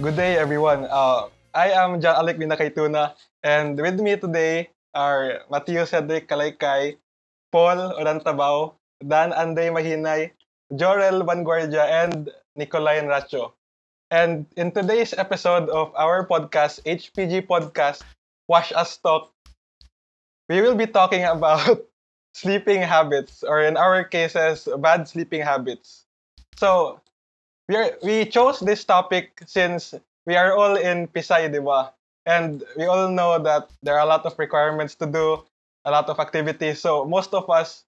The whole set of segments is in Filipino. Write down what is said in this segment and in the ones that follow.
Good day, everyone. Uh, I am John Alec Binakaituna, and with me today are Mateo Cedric Kalaykay, Paul Orantabao, Dan Anday Mahinay, Jorel Vanguardia, and Nicolay Racho. And in today's episode of our podcast, HPG Podcast, Wash Us Talk, we will be talking about sleeping habits, or in our cases, bad sleeping habits. So, we are, we chose this topic since we are all in Pisay, di ba? And we all know that there are a lot of requirements to do, a lot of activities. So most of us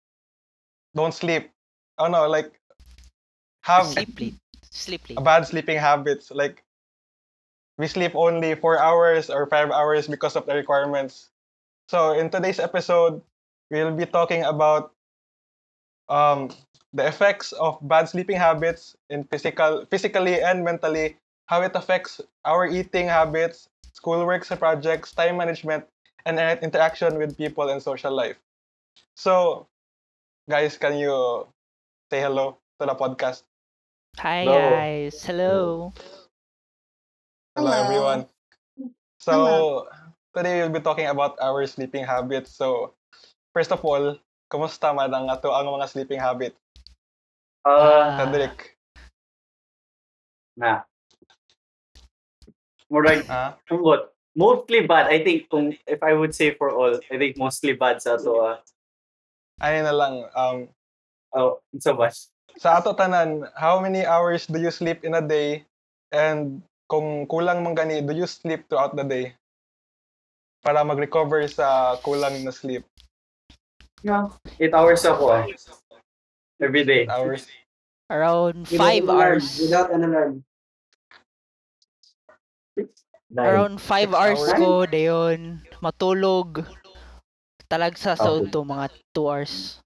don't sleep. Oh no, like have Sleep late. Sleep late. bad sleeping habits. Like we sleep only four hours or five hours because of the requirements. So in today's episode, we'll be talking about um, the effects of bad sleeping habits in physical, physically and mentally, how it affects our eating habits, schoolwork projects, time management, and interaction with people and social life. So, guys, can you say hello to the podcast? Hi Hello. guys. Hello. Hello, Hello. everyone. So, Hello. today we'll be talking about our sleeping habits. So, first of all, kumusta man ang ato ang mga sleeping habits? Uh, Ah. Cedric, na. More like, ah? what? Mostly bad. I think, kung, if I would say for all, I think mostly bad sa to. Uh, Ano na lang, um, oh, so much. sa ato tanan, how many hours do you sleep in a day? And kung kulang man gani, do you sleep throughout the day? Para mag-recover sa kulang na sleep. Yeah. Eight hours ako ah. Every day. Hours. Around Without 5 an alarm, hours. Without an alarm. Nine. Around 5 Six hours hours? ko dayon matulog. Talagsa sa Okay. to mga 2 hours.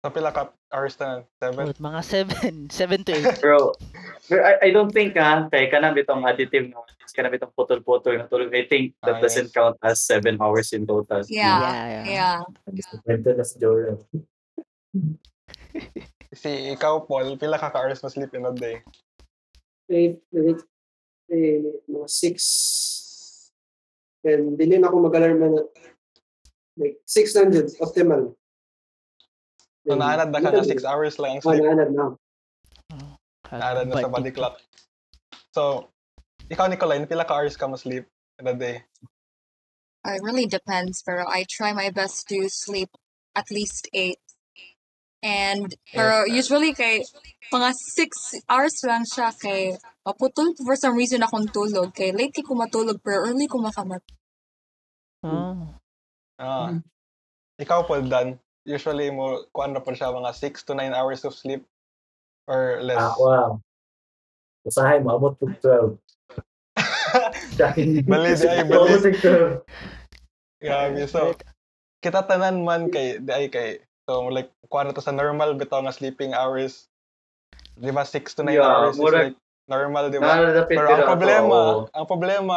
Sa pila ka hours na? Seven? But mga 7, 7 to 8. Pero, pero I, I don't think ah, kay kanang bitong additive na kanang bitong putol-putol na tulog. I think that Ah, doesn't count as seven hours in total. Yeah. yeah. Yeah. Si ikaw, Paul, pila ka ka-hours mo sleep in a day? Eh, eh, eh, mga six. And dili na ako mag-alarm na like 600 optimal. So, naanad na ka na 6 hours lang ang Oh, sleep. naanad na. Naanad na sa body clock. So, ikaw, Nicolay, pila ka hours ka mo sleep in a day? It really depends, pero I try my best to sleep at least eight. And, pero usually kay, mga six hours lang siya kay, maputol for some reason akong tulog. Kay late ko matulog, pero early ko makamat. Oh. Ah. Mm. Ikaw, Paul, Dan, usually mo, kuan na po siya mga 6 to 9 hours of sleep or less. Ah, wow. Usahay, maabot po 12. Bali di ay, bali. Maabot po 12. Grabe. So, kita tanan man kay, di ay kay, so like, kuan na to sa normal bitaw nga sleeping hours. Di ba, 6 to 9 Yeah, hours is murag- like normal, di ba? Pero ang na problema, ako. ang problema,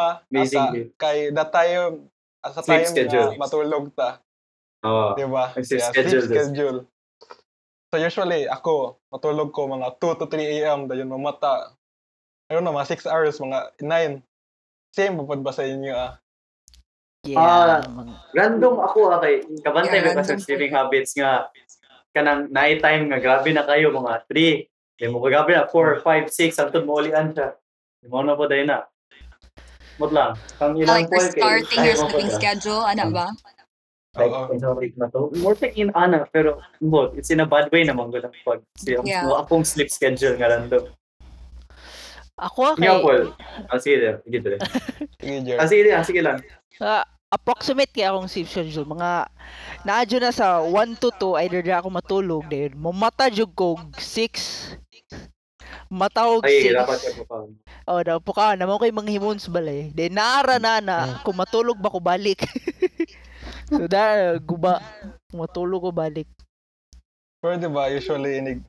day. kay that time, sa Sleep time schedule. nga matulog ta, Oo. di ba? Yeah, schedule sleep schedule. So usually, ako, matulog ko mga 2 to 3 a.m. Dayon mamata. Ayun na, mga 6 hours, mga 9. Same po ba sa inyo ah? Yeah. Ah. Random ako ah kay kabantay Yeah, ba sa sleeping po. habits nga kanang night time nga grabe na kayo mga 3. Di mo grabe na 4, 5, 6 antod mo ulian siya. Di mo na po dahil na. Mot lang. Kang ilang Like, po kay starting your po sleeping siya. schedule, ano ba? Like, week na to, More take in ana pero mo it's in a bad way naman ko lang pag si Yeah. mo akong sleep schedule nga random. Ako kay Paul. Ah, sige, sige dire. Sige. Ah, sige, ah, sige lang. ah, approximate kay akong sleep schedule mga naadyo na sa 1 to 2 either di ako matulog din mamata jud ko 6 matawag Ay, 6 dapat. Oh, daw po ka naman ko'y mga himons balay. De naara na na kung matulog ba ko balik. so da guba matulog ko balik. Pero di ba, usually, inig,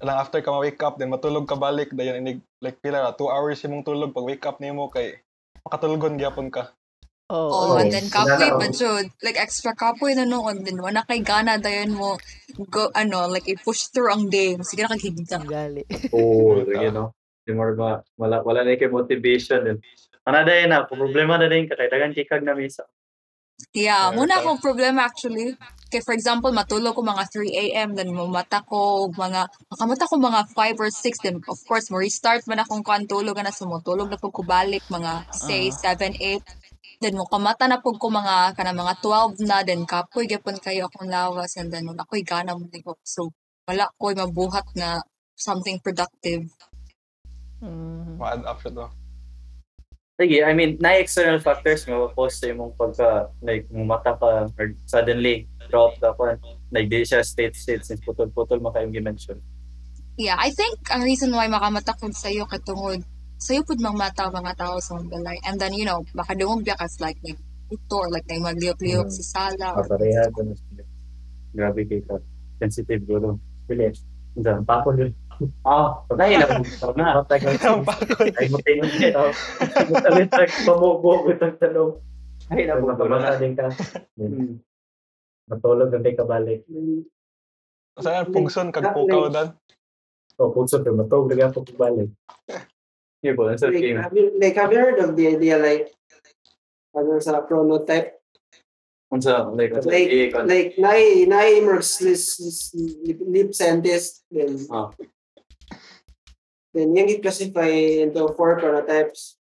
lang after ka ma-wake up, then matulog ka balik, dayon inig, like pila, 2 hours imong tulog, pag wake up nimo kay, makatulgon gyapon ka. Oh, Oh, and then kapoy Wala pa na- jud. Like extra kapoy na noon din. Wala kay gana dayon mo go ano like i-push through ang day. Sige na kagigda. Ang gali. Oh, you know. Di mo ba, wala, wala na kay motivation din. Ano dahil na, problema na din ka, kay dagan kikag na misa. Yeah, Yeah, muna akong problema actually. Kay for example, matulog ko mga 3 a.m. then mamata ko mga makamata ko mga 5 or 6 then of course mo restart man akong kuan tulog na so mo tulog na pud ko balik mga say 7 8 then mo kamata na pud ko mga kana mga 12 na then kapoy gyapon kayo akong lawas and then wala ko'y gana mo ko so wala ko'y mabuhat na something productive. Mm. Ma-add up siya to. Sige, I mean, na external factors nga post sa imong pagka, like, mata ka, or suddenly, drop the one, like, di siya state state since putol-putol makayong gi-mention. Yeah, I think ang reason why makamata ko sa iyo katungod sa'yo pud mang mata ang mga tao sa mong balay. And then, you know, baka dungog biya kas like nag or like nag magliyok-liyok Mm. sa sala na sila. Grabe kay ka. Sensitive gulo. Pili. Diyan. Tapon yun. Ah, patay na. Patay na. Matagal Ang pakon. Ay, mo tayo siya. Mutalit na, pamubo ko itong tanong. Ay, na. din ka, Hmm. matulog ang di ka balik. Saan pugson kag pukaw dan? O, puso ko, matulog na po balik. Po, nasa Like, game. have you, like, have you heard of the idea like, ano sa chronotype? Unsa, like, unsa, Like, i-con- like, nai, nai emerge this, this lip, scientist, then, Ah. then yung i-classify into four prototypes,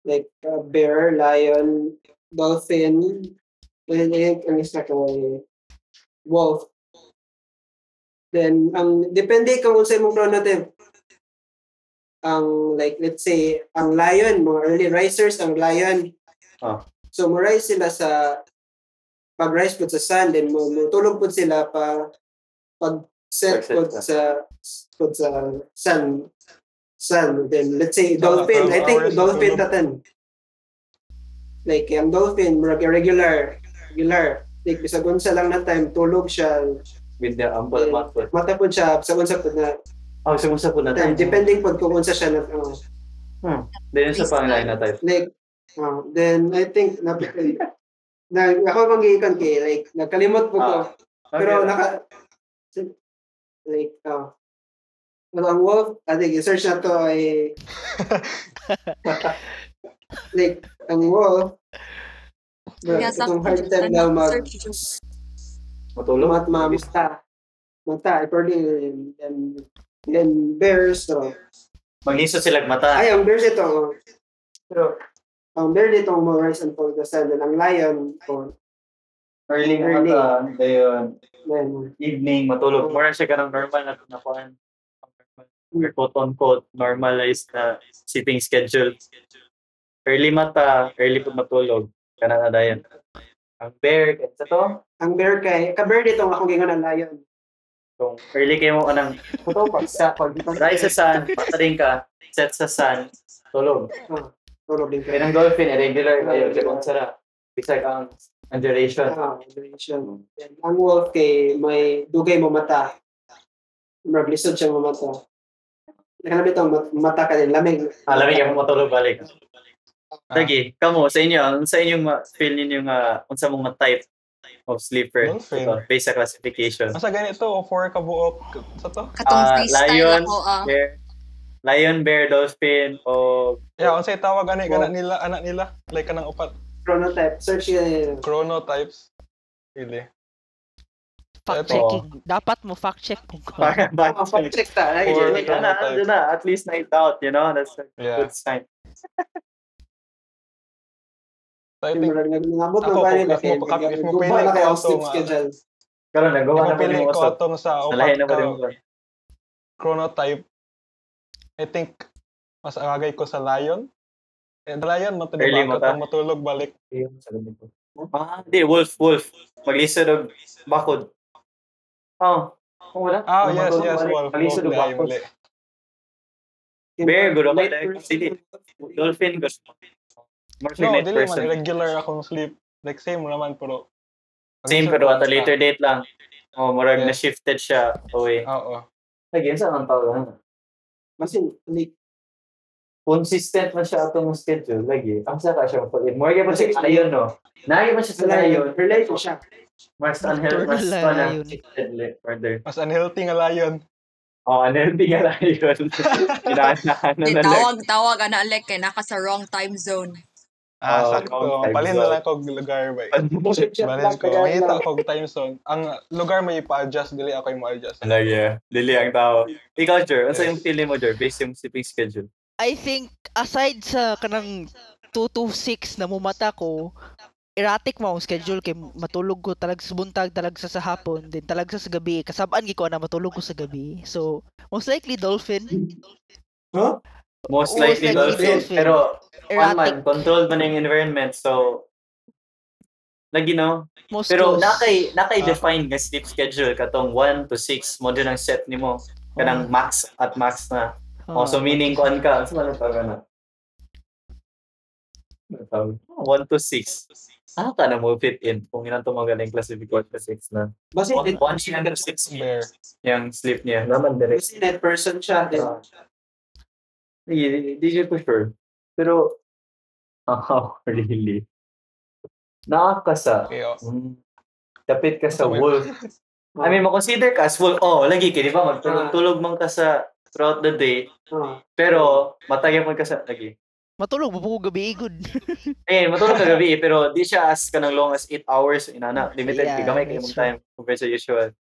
Like, uh, bear, lion, dolphin, then ang isa ko ay wolf. Then, ang, depende kung unsa imong chronotype. Ang, like, let's say, ang lion, mga early risers, ang lion. Ah. So, mo-rise sila sa, pag-rise po sa sun, then mo, tulog po sila pa, pag-set Pag-set po sa, po sa sun. Sun. Then, let's say, So, dolphin. I 12 think dolphin tatan. Like, ang dolphin, murag regular. Regular. Like, bisag unsa lang na time, tulog siya. with the ample Yeah. amount. of- Mata po siya, sa unsa po na Oh, sumusa po na time. tayo. Depending po kung unsa siya na, oh. Then sa panglain na tayo. like, uh, then I think, na, na, ako bang giikan kay, like, nagkalimot po ko. Ah, Pero okay. naka, like, oh. Well, ang wolf, I think, search na to ay, like, ang wolf, Yeah, itong hard time daw mag, Matulog? mat, mamusta. Mata, according, and, then bears, so, Maglisod sila mata. ay, ang bears ito, oh. pero, ang bear dito rise and fall the sun, and ang lion, oh, Early nga Early. mata. Ayun. then, Evening, matulog. More siya ka ng normal na nakuhaan. Or quote on quote, normalized na sitting schedule. Early mata, early po matulog. Kana na dayan. Ang bear, sa to, ang bear kay, ka-bear dito, ang akong gingon ang lion. Kung early kayo mo anang Totoo pag sa, pag, rise sa sun, pataring ka, set sa sun, tulog. Tulog din Kaya kayo. ng dolphin, irregular kayo, kaya kung sara. Bisag ang ang duration. Ah, duration. Ang wolf kay may dugay mo mata. Maglisod siya mo mata. Nakanapit ang mat- mata ka din, lamig. Alam niyo, matulog balik. Ah. Sige, kamo sa inyo, ang sa inyong ma- feel ninyo nga unsa mong type of sleeper Dolphin. ito, based sa classification. Asa ganito o four kabuok sa to? Katong Ah, freestyle lion, ako, ah. Bear, lion, bear, dolphin, o Yeah, unsay tawag ani kana nila anak nila like kanang upat Chronotype. Search yun. chronotypes. Really. Fact Ito. checking. Dapat mo fact check kung para ba? Ah, check ta. Jenny. na, ano na, at least night out, you know, that's a Yeah. good sign. I think nangabot Ako, mo ba nila if mo- kay if mo pili na ko kayo ito, sleep nga. schedule. Karon na yung ko atong sa upat na ka rin chronotype. I think mas agay ko sa lion. Eh, the lion matulog Early ako ta? matulog balik. Ah, hindi, wolf, wolf. Maglisod og bakod. Oh, kung wala. Ah, yes, yes, wolf. Maglisod og bakod. Bear, Dahil person. dili. Dolphin, gusto. More No, dili man irregular akong sleep. Like same naman pero Same pero at a later date lang. Oh, murag Yeah. na shifted siya away. Oo. Again, sa ang tawag Kasi, like, Consistent man siya atong schedule lagi. Ang saka siya pag more gyud siya sa lion no. Naay man siya sa lion. relate ko siya. Mas unhealthy mas pa na further. Mas unhealthy nga lion. Oh, unhealthy nga lang yun. Inaanahan na Di, na lang. tawag, tawag, ana, Alec, kay naka sa wrong time zone. Ah, Oh, sakto. Palin na lang kog lugar ba. Balin ko. Mangita lang. kog time zone. Ang lugar mo ipa-adjust, dili ako yung ma-adjust. Lagi, dili ang tao. Ikaw, Jer, ano sa yung feeling mo, Jer, based yung sleeping schedule? I think aside sa kanang 2 to 6 na mumata ko, erratic mo ang schedule kay matulog ko talag sa buntag talag sa sa hapon din talag sa sa gabi kasabaan gi ko na matulog ko sa gabi so most likely dolphin Huh? Most Most likely, likely dolphin. dolphin. Pero, erratic man, controlled man yung environment. So, lagi no? most Pero close. nakay nakay define nga sleep schedule katong 1 to 6 mo dyan ang set nimo kanang max at max na. Oh, so meaning kuan ka, sa ano tawag na? Ano tawag? 1 to 6. Ah, ka na mo fit in kung ilan to magaling classification sa 6 na. Basi, One, one siya hanggang 6 Bear. yung sleep niya. Naman direct. basi net person siya. di ba? Hindi, hindi siya for sure. Pero, oh, really? Nakakasa. Oh. Mm. Dapit ka sa May- wolf. I mean, makonsider ka as wolf. Oh, lagi ka, di ba? Magtulog-tulog man ka sa throughout the day. Oh. Pero, matagyan mo ka sa, lagi. matulog po gabi good Eh, matulog ka gabi, eh, pero di siya as ka ng long as 8 hours. Inana, limited. Yeah, Yeah, gamay ka that's yung time compared sa usual.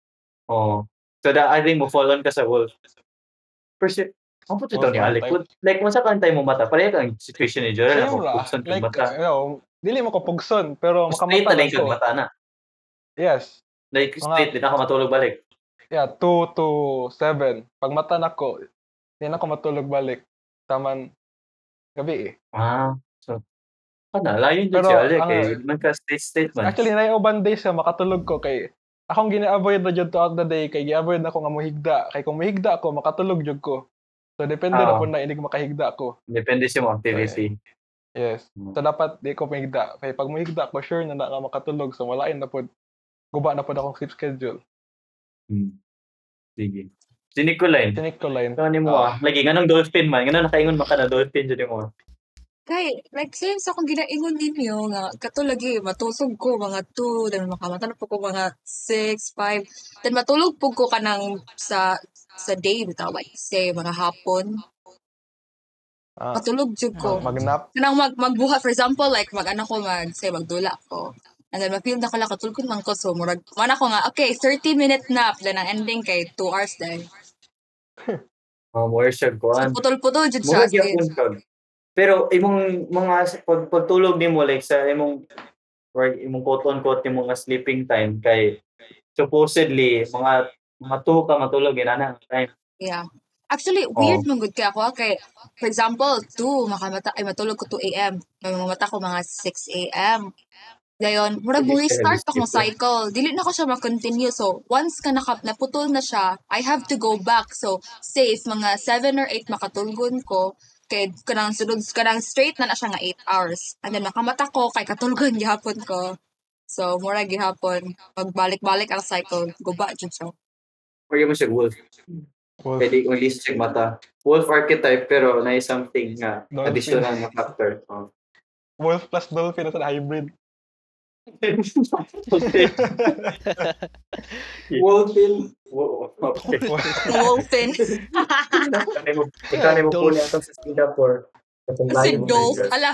Oh. So, that, I think mo fall on ka sa wolf. Sure. Ang puto ito ni Alec. Like, kung sa kantay mo mata, pareha kang situation ni Jorel. Ako, buksan kang like, mata. you know, dili mo ko pugson, pero Straight makamata na lang lang kang ko. mata na. Yes. Like, straight, di na ka matulog balik. Yeah, 2 to 7. Pag mata na ko, hindi na ako matulog balik. Taman, gabi eh. Ah, so, ano, layo din si Alec ang- eh. Man ka state statement. Actually, na uban days sa makatulog ko kay akong gina-avoid na jud throughout the day kay gi-avoid na ko nga mohigda. Kay kung mohigda ako, makatulog jud ko. So depende na po na inig makahigda ko. Depende sa mga activity. Yes. Mm. So dapat di ko mahigda. Kay pag mohigda ko, sure na na nga makatulog. So walain na po. Guba na po akong sleep schedule. Hmm. Sige. Si Nicolene. Tinik ko line. Ito ni mo ah. Lagi, ganong dolphin man. Ganong nakaingon maka na dolphin dyan mo. Kay, like, same sa akong ginaingon ninyo, nga, kato lagi, matusog ko, mga 2, then makamata na po ko mga 6, 5, then matulog po ko kanang sa, sa day, bitaw, like, say, mga hapon, Ah, matulog jud ko. magnap. Kanang mag, magbuhat, for example, like, mag, ano ko, mag, say, magdula ko. And then, ma-feel na ko lang, katulog man ko, so, murag, mana ko nga, okay, 30 minute nap, then ang ending kay 2 hours din. Oh, more siya So, kuhan. putol-putol jud siya. Murag yung kag. Pero imong mga pag pagtulog nimo like sa imong or imong quote on quote imong nga sleeping time kay supposedly mga mga tuho ka matulog inana ang time. Yeah. Actually, Oh. weird man good kay ako. ah, Kay, for example, 2, makamata, ay matulog ko 2 a.m. May mamata ko mga 6 a.m. Gayon, murag mo siya restart akong cycle. Dili na ko siya ma-continue. So, once ka naka, naputol na siya, I have to go back. So, say, if mga 7 or 8 makatulgon ko, kay kanang sunod, kanang straight na na siya nga 8 hours. And then, makamata ko, kay katulgon gihapon ko. So, murag gihapon, magbalik-balik ang cycle, guba jud siya. Or mo siya wolf. Wolf. Pwede kung list check mata. Wolf archetype pero na something nga Dolphin. additional na factor. Oh. Wolf plus dolphin na hybrid. Wolfin. Wo- okay. Wolfen. Ikaw mo, ikaw na mo po niya sa Singapore. Katong Si layo mo. Dolph. Ala.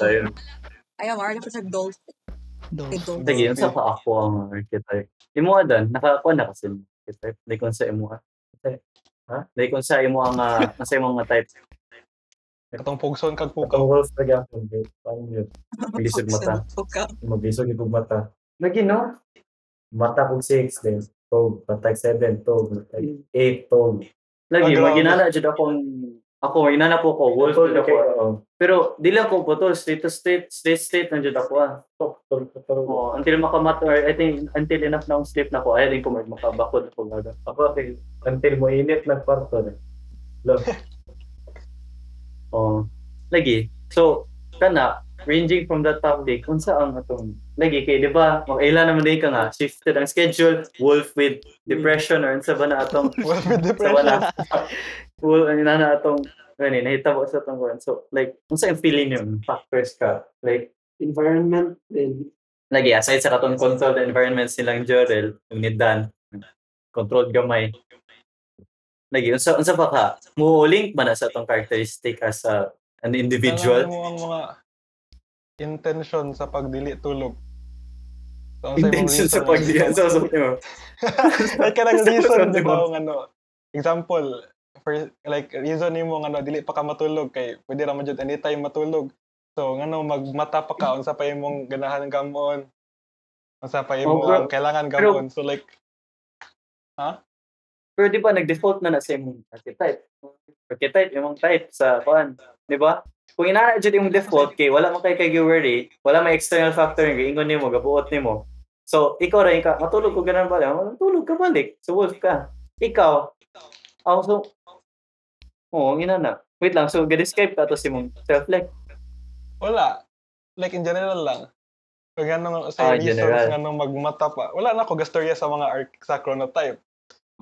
Ayaw, na ko sa dolphin. Kay dolphin. Sige, yun sa pa ako ang archetype. Imo dan, nakakuha na kasi ng archetype. Dahil kung sa imo Kasi, ha? Dahil kung sa imo ang uh, nasa imo nga type. Katong pugson kag Katong pukaw. wolf talaga ako. Paano yun? Lisod mata. Mabisog yung mata. Lagi, no? Mata kong 6 din. Tog. Matag 7. Tog. Matag 8. Tog. Lagi, Ah, grabe. maginana dyan akong ako, maginana po ko, wolf Tog. dyan ako. Oo. Pero, di lang ko putol, state to state, state state, nandiyan ako ah. Oh, until makamat or I think until enough na akong sleep na ko, I think ko mag- makabakod ako gaga. Ako, okay. Until mo init, nagparto na. Love. Oh, lagi. So, kana, ranging from that topic, kung saan atong, lagi kay, di ba, mag-ila naman din ka nga, shifted ang schedule, wolf with depression or sa ba na atong, Wolf with sa depression. wala, wolf, ano na na atong, gani, nahitabo sa atong kuwan. So, like, kung saan feeling yung factors ka, like, Environment. Then, lagi, aside sa katong controlled environments nilang Jorel, yung ni Dan, controlled gamay, Lagi, unsa unsa pa ka? Mo link man na sa tong characteristic as a an individual. Kailangan mo ang mga intention sa pagdili tulog. So, Intention sa pagdiyan sa usap mo. like kanang reason di mo. ba ang ano example for like reason nga ano dili pa ka matulog kay pwede ra man jud anytime matulog so ngano magmata pa ka unsa pa imong ganahan gamon unsa pa Oh, imong bro. ang kailangan Pero- gamon so like Pero di ba nag-default na na sa imong archetype? Archetype imong type sa kuan, di ba? Kung inana jud imong default kay wala man kay kay worry, wala may external factor nga ingon nimo gabuot nimo. So ikaw ra ka matulog ko ganan balik, matulog ka balik. So wolf ka. Ikaw. Ako so Oo, ina na. Wait lang, so ga-describe ka to si mong self-like. wala like in general lang Ah, anong sa general. nga nung magmata pa wala na ako gastorya sa mga arc sa chronotype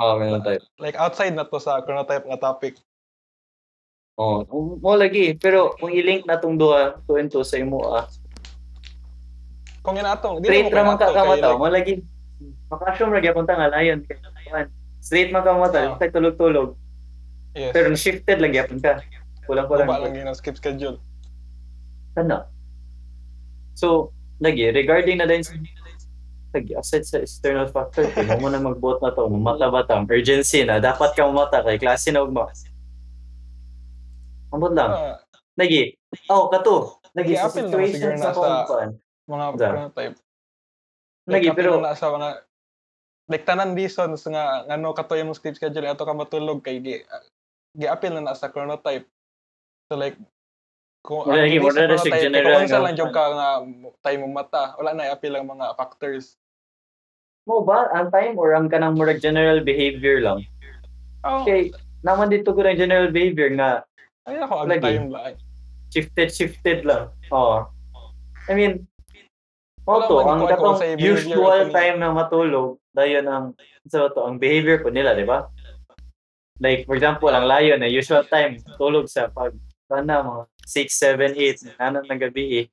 Oo, ganun type. like outside na to sa chronotype nga topic Oo, oh, mo lagi. Pero kung i-link na tong duha, two and two sa imo ah, kung inatong straight mo naman ka kamata, mo lagi. Makasyon ra gyapon ta nga layon kay. Straight man ka mata, Ah. kay tulog-tulog. yes Pero shifted lang gyapon ka. Kulang-kulang. baba lang yun ang skip schedule Ano? So, lagi, regarding na din sa lagi, aside sa external factor, kung mo na mag-vote na to, mamata ba ta, urgency na, dapat ka mamata kay klase na ugma. Ambot lang. Ah, Lagi, oh, kato. Lagi, sa situation sa kuan. Mga Da. chronotype Lagi, like, pero, apil na sa mga like tanan reasons nga ngano kato yung sleep schedule ato ka matulog kay gi gi-appeal na na sa chronotype so like kung Wala lagi, wala na siya chronotype, general kung unsa nga- lang jud ka nga time mo mata wala na i-appeal ang mga factors mo ba, ang time or ang kanang murag general behavior lang? oh Okay, naman dito ko ng general behavior nga ay ako ang Lagi. time lang shifted, shifted lang. Oo. I mean, Oto, ang katong sa usual time na matulog, dayon ang so to, ang behavior po nila, di ba? Like, for example, ang lion na usual time, tulog sa pag, sana, mga 6, 7, 8, ano ng gabi eh.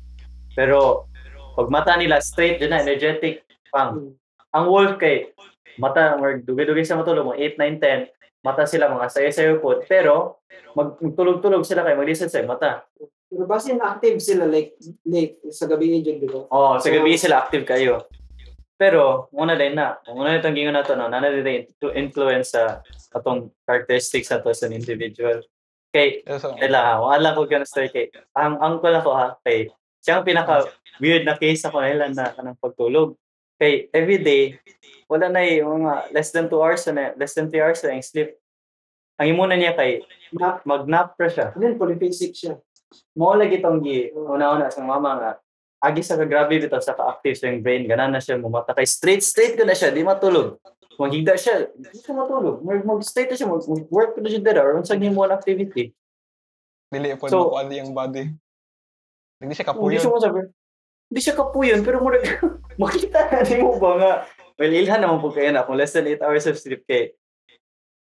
Pero, pag mata nila straight, yun na, energetic, pang. Ang wolf kay, mata, or dugay-dugay sa matulog, mga 8, 9, 10, mata sila mga sayo-sayo po. Pero, mag, magtulog-tulog sila kay mag-listen sa mata. Pero base na active sila like like sa gabi yun, di ba? Oo, sa gabi sila active kayo. Pero, muna din na. Muna itong gingon na to, no, nana din to influence sa atong characteristics na to sa individual. Kay, Yes, oh. kaya lang, wala ko ganun story kay, ang uncle ako ha, kay, siya ang pinaka weird na case ako nila na kanang pagtulog. Kay, everyday, wala na yung mga less than 2 hours na, less than 3 hours na yung sleep. Ang imuna niya kay, Nap. mag-nap pa siya. Ano yun, polyphasic siya. Mo lagi tong gi una-una sa mama nga agi sa kagrabe bitaw sa ka-active sa yung brain. Ganan na siya mumata. Kay straight straight ko na siya di matulog. Magigda siya di siya matulog. Mag, mag straight na siya mag, mag work ko na siya dira or unsa mo ang activity. Dili po So- so, yung body. Hindi siya hindi kapuyon siya masabi. Hindi siya kapuyon pero murag makita na di mo ba nga? Well ilhan naman po kayo na kung less than 8 hours of sleep kay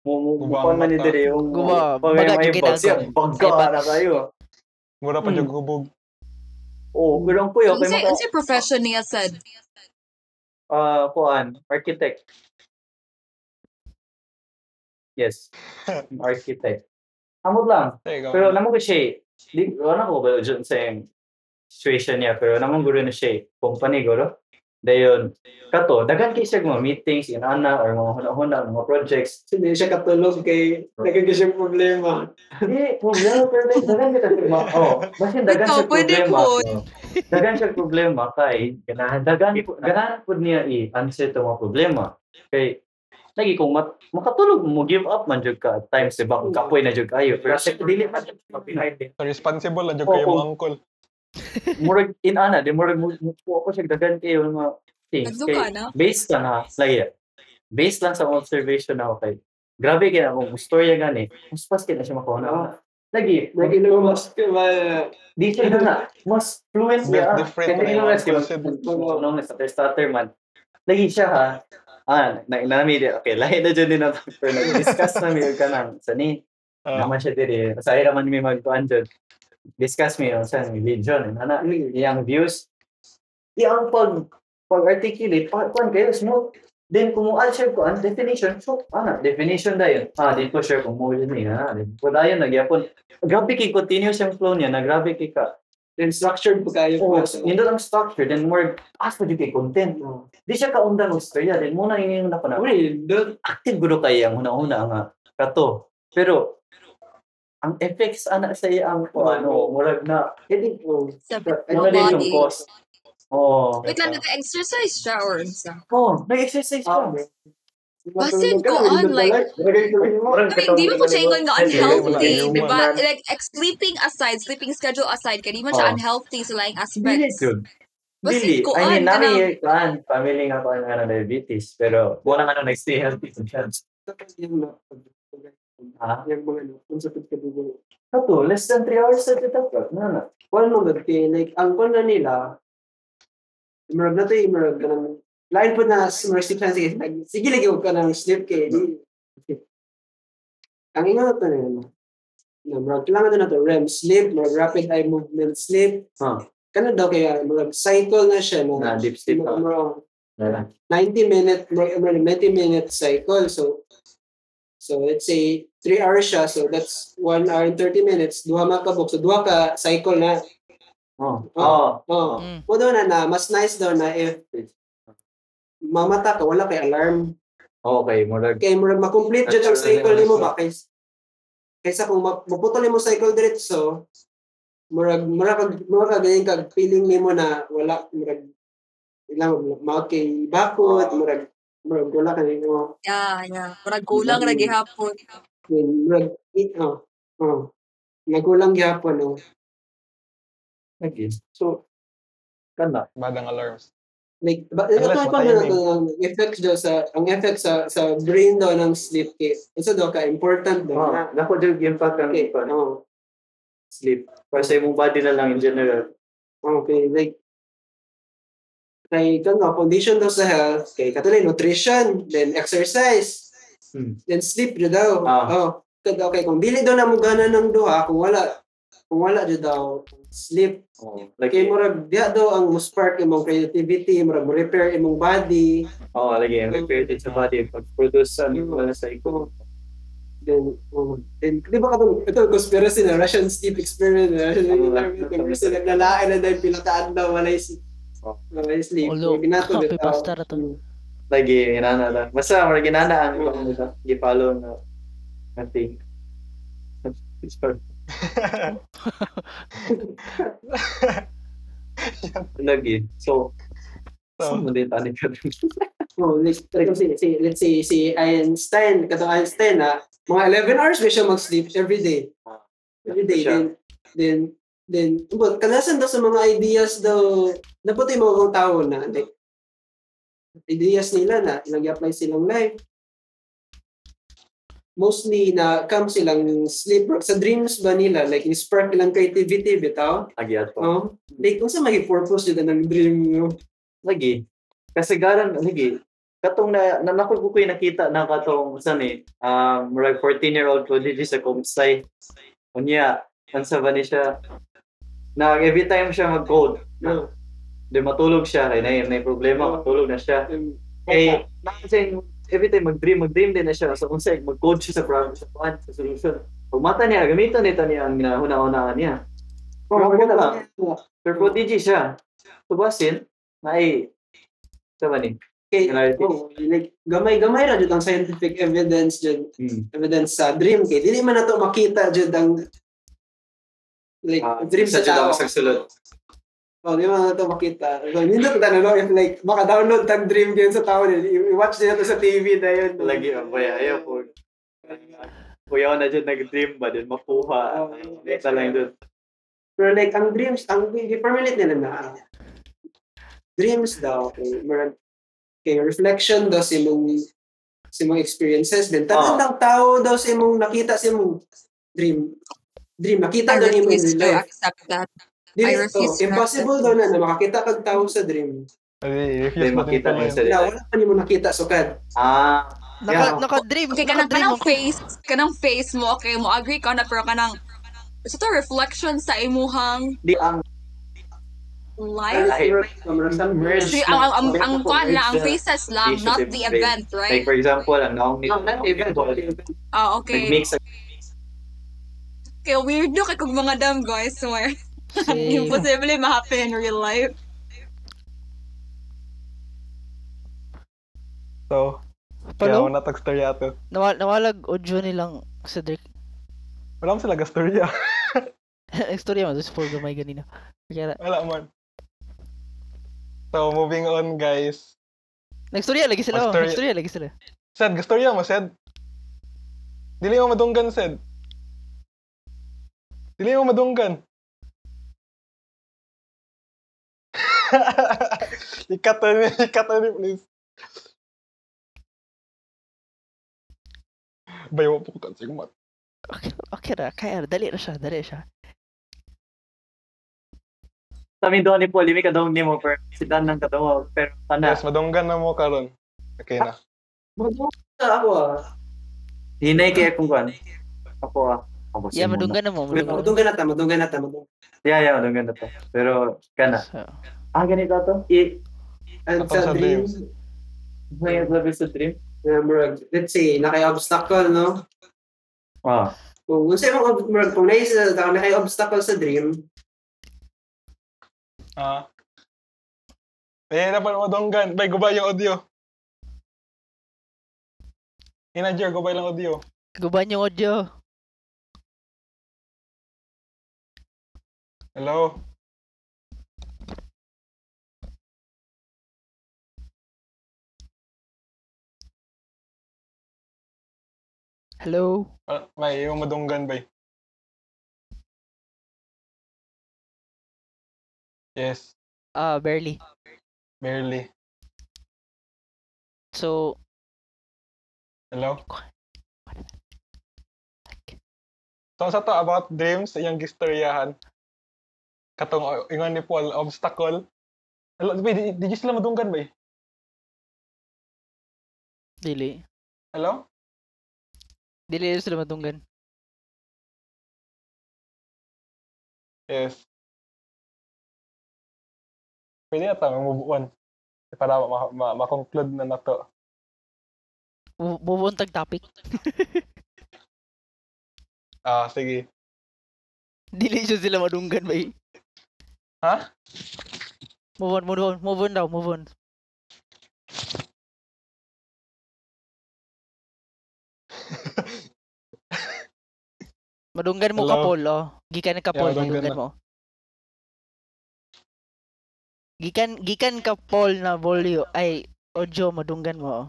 mo mo mo ang man ni dire yung Guba, baga may yung bugs siya baga na kayo mura pa Hmm. jud hubog oh pero ang puyo kay Unsa maka unsa profession niya said? ah kuan architect yes architect amot lang pero naman ko siya eh. di wala ko ba dyan sa yung situation niya pero naman guro na siya eh. company guro dayon kato dagan kay siya mga meetings in ana or mga huna-huna mga projects Hindi siya katulog kay nagkagay siya problema. Hindi, problema pero dagan kita problema. Oh, basta dagan Ikaw, siya problema. po. Oh. Dagan siya problema kay ganahan dagan po ganahan po niya i-answer to mga problema. Kay lagi kung mat, makatulog mo give up man jud ka at times diba kung kapoy na jud kayo pero siya dili man responsible lang jud kayo mga uncle murag in ana di murag mo po ako siya dagan kayo mga things Nagduka kay na? based lang ha lagi based lang sa observation na ako kay grabe kaya kung storya gani mas pas kaya na siya makahuna lagi Lagi lumas ka ba? Di siya na mas fluent niya. different Kasi na concept. nung sa starter man. Lagi siya ha. Ah, na inami di. Okay, lahi na dyan din na pero nag-discuss na mi ka nang sa ni. Ah. Naman siya diri. Sa ira man mi magkuan dyan. Discuss mi yung sa religion. Ana, iyang views. Iyang pag pag-articulate, pag kuan kayo smooth. Then kung mo share ko ang definition, so ana definition da yun. Ah, dito share ko mo yun eh. Ha? Ko dayon nagyapon. Grabe kay continuous yung flow niya, na grabe kay ka. Then structured pa kayo Oh, po. nindot ang structure, then more as pa di kay content. Oh. Di siya kaundan og storya, then muna yung na ko na. Uy, dot. Active gudo kay ang una-una nga kato. Pero ang effects ana sa iya ang Oh, ano, murag na Hindi po. Sa ano din yung body. cost. Oh. Wait lang, nag-exercise siya or sa? Oh, nag-exercise Ah, ka. Basin ko on, like- Parang Pero hindi mo ko siya ingon nga unhealthy, di ba? Like, ex- sleeping aside, sleeping schedule aside, di man siya Oh. unhealthy sa laing Dili aspects. yun. Basin Dili. ko I mean, on, nami kanang- kan, family nga pa nga ng diabetes. Pero, wala nga nang nag-stay healthy sa chance. Yung na. Ha? Yung mga ano, kung sa pagkabugo. Kato, less than 3 hours sa dapat. Na na. Wala nung kay like ang kon na nila imarag na to imarag ka ng lain po na mga sleep science sige lagi ko ka ng sleep kay di ang ingon na to na ano na marag kailangan na to REM sleep marag rapid eye movement sleep Ha. kana daw kaya marag cycle na siya no Na deep sleep ka. marag Na. 90 minute marag 90 minute cycle so so let's say 3 hours siya so that's 1 hour and 30 minutes duha mga kabuk so duha ka cycle na Oh. Oh. Oh. Oo. Mm. O daw na na, mas nice daw na if mamata ka, wala kay alarm. Okay, murag. Kaya murag makomplete dyan ang cycle nimo ba? Kaysa, kaysa kung ma- maputol mo cycle diretso, murag murag kag murag kag ganyan kag feeling nimo na wala murag ilang mouth kay bakod, murag murag wala ka nimo. Yeah, yeah. Parang kulang na gihapon. Murag it oh. Oh. Nagulang gyapon no. Lagi. So Kana. Badang alarms. like ba, Unless ito ko matayin na ang effects daw sa ang effect sa sa brain daw ng sleep case. Isa daw ka important daw Oh, na. nako jud impact ang Okay. ipan. Oh, Sleep. Para sa imong body na lang in general. okay. Like kay kang foundation daw sa health, kay katulad nutrition, then exercise, Hmm. then sleep jud daw. Ah. Oh, kada okay kung dili daw na mo gana ng duha kung wala kung wala jud daw sleep Oh. kay Lagi. murag diha daw ang mo spark imong creativity murag mo repair imong body Oh, lagi ang repair din sa body pag produce sa wala sa iko. Then, oh, then, di ba katong, ito, conspiracy na Russian sleep experiment, na Russian Oo, experiment, kasi naglalain na dahil pilataan daw, walay, si- Oh. walay sleep. Binato, happy bitaw. pasta to. Mm. Lagi ginana lang. Basta mura ginana ang ibang nila. Gi-follow na nothing. Sorry. Lagi. So, So, saan mo din tani ka Oh, like, like, si, si, let's say, si Einstein, katong Einstein, na mga 11 hours ba siya mag-sleep every day. Every day. Then, then, then, but, kadasan daw sa mga ideas daw, naputi mo kong tao na, like, ideas nila na, ilang i-apply silang life. Mostly na come silang sleep sa dreams ba nila like ni-spark ilang creativity bitaw Lagi ato. oh like kung sa magi purpose jud ang dream mo Lagi. Kasagaran, lagi. Katong na, na naku ko ko'y nakita na katong, saan eh, um, murag 14-year-old prodigy sa Kumsay. Unya, ansa ba ni siya? Na every time siya mag-code, no di matulog siya, kaya na may problema, matulog na siya. Eh, nakasing every time mag-dream, mag-dream din na siya. So, mag-code siya sa problem, sa plan, sa solution. Pag mata niya, gamitan nito niya ang ginahuna-unaan niya. oh, Grabe wala. lang. Pero prodigy siya. Tubasin, na ay, sa ba ni? Okay, oh, like gamay-gamay ra jud ang scientific evidence jud Hmm. evidence sa dream kay dili man nato makita jud ang like Ah, dream sa tao. sulod. Oh, di man nato makita. So, nindot ta no if like maka download tag dream game sa tao i- i-watch nila to sa TV dayon. Lagi, ang baya, ayaw po. Kuya na dyan nag-dream ba, din makuha. Oh, Ito lang dun. Pero like ang dreams ang i-permanent nila na dreams daw kay marag kay reflection daw sa imong sa imong experiences then tanan lang tao daw sa imong nakita sa imong dream dream nakita daw to real life accept that. Dili, I refuse to impossible daw na na makakita kag tao sa dream Ay, refuse mo makita din mo sa wala wala pa nimo nakita sukad Ah, Naka, Yeah. naka-dream. Okay, kanang kanang face, kanang face mo, okay, mo agree ka na, pero kanang, sa to reflection sa imuhang, di ang. Live. Merge. Ang, ang, ang, fan lang, ang faces lang, not the event, Like right? for example, ang naong not event. Ah, okay. Nag-mix Kaya weird no kay kung mga dam guys, swear. Same. Imposible ma-happen in real life. So, kaya Palo, mo na storya ato. nawal nawalag audio nilang Cedric. Wala mo sila gastorya. Istorya mo, sa Paul gamay ganina. Kaya, Wala man. So, moving on, guys. nagstorya lagi sila, oh. Mastorya- nagstorya lagi sila. Sed, gastorya mo, Sed. Dili mo madunggan, Sed. Dili mo madunggan. Na ni, ikat na ni, please. Bayo po ka sa mat. Okay, okay na, kaya na, dali na siya, dali siya. Kami doon ni Paul, limi ka daw ni mo, pero si Dan nang katawa, pero ano, Yes, madunggan na mo karon. Okay na. Ako ah. hinay kaya kung kuhan. Ako ah. Ako Yeah, madunggan na mo, madunggan. Na ta, madunggan na ta, madunggan. Yeah, yeah, madunggan na to. Pero, kana. So, Ah, ganito to? I, And Ako sa sa dreams, may sabi sa dream? murag, let's say, nakay-obstacle, no? Ah, Kung kung sa imong ob- murag, kung naisa, nakay-obstacle sa dream, Ah. Eh, dapat madunggan. Bay, gubay yung audio. Inajer, gubay lang audio. guban yung audio. Hello? Hello? Ah, May, yung madunggan, bay. Yes, Ah, barely. barely. So, Hello? So, sa to about dreams, iyang gistoryahan. Katong uh, ingon ni Paul, obstacle. Hello, di, di, di sila madunggan, bay. dili. Hello? Dili sila matunggan. Yes. Pwede na tayo move on. Para ma- ma- ma-conclude na na to. Move on tag topic. Ah, sige. Dili siya sila madunggan ba. Ha? Move on, move on, move on daw, move on. Madunggan mo Hello? ka Paul, oh. Gikan ka Yeah, Paul, madunggan madunggan na. mo. Gikan gikan ka Paul na volyo ay audio madunggan mo. oh.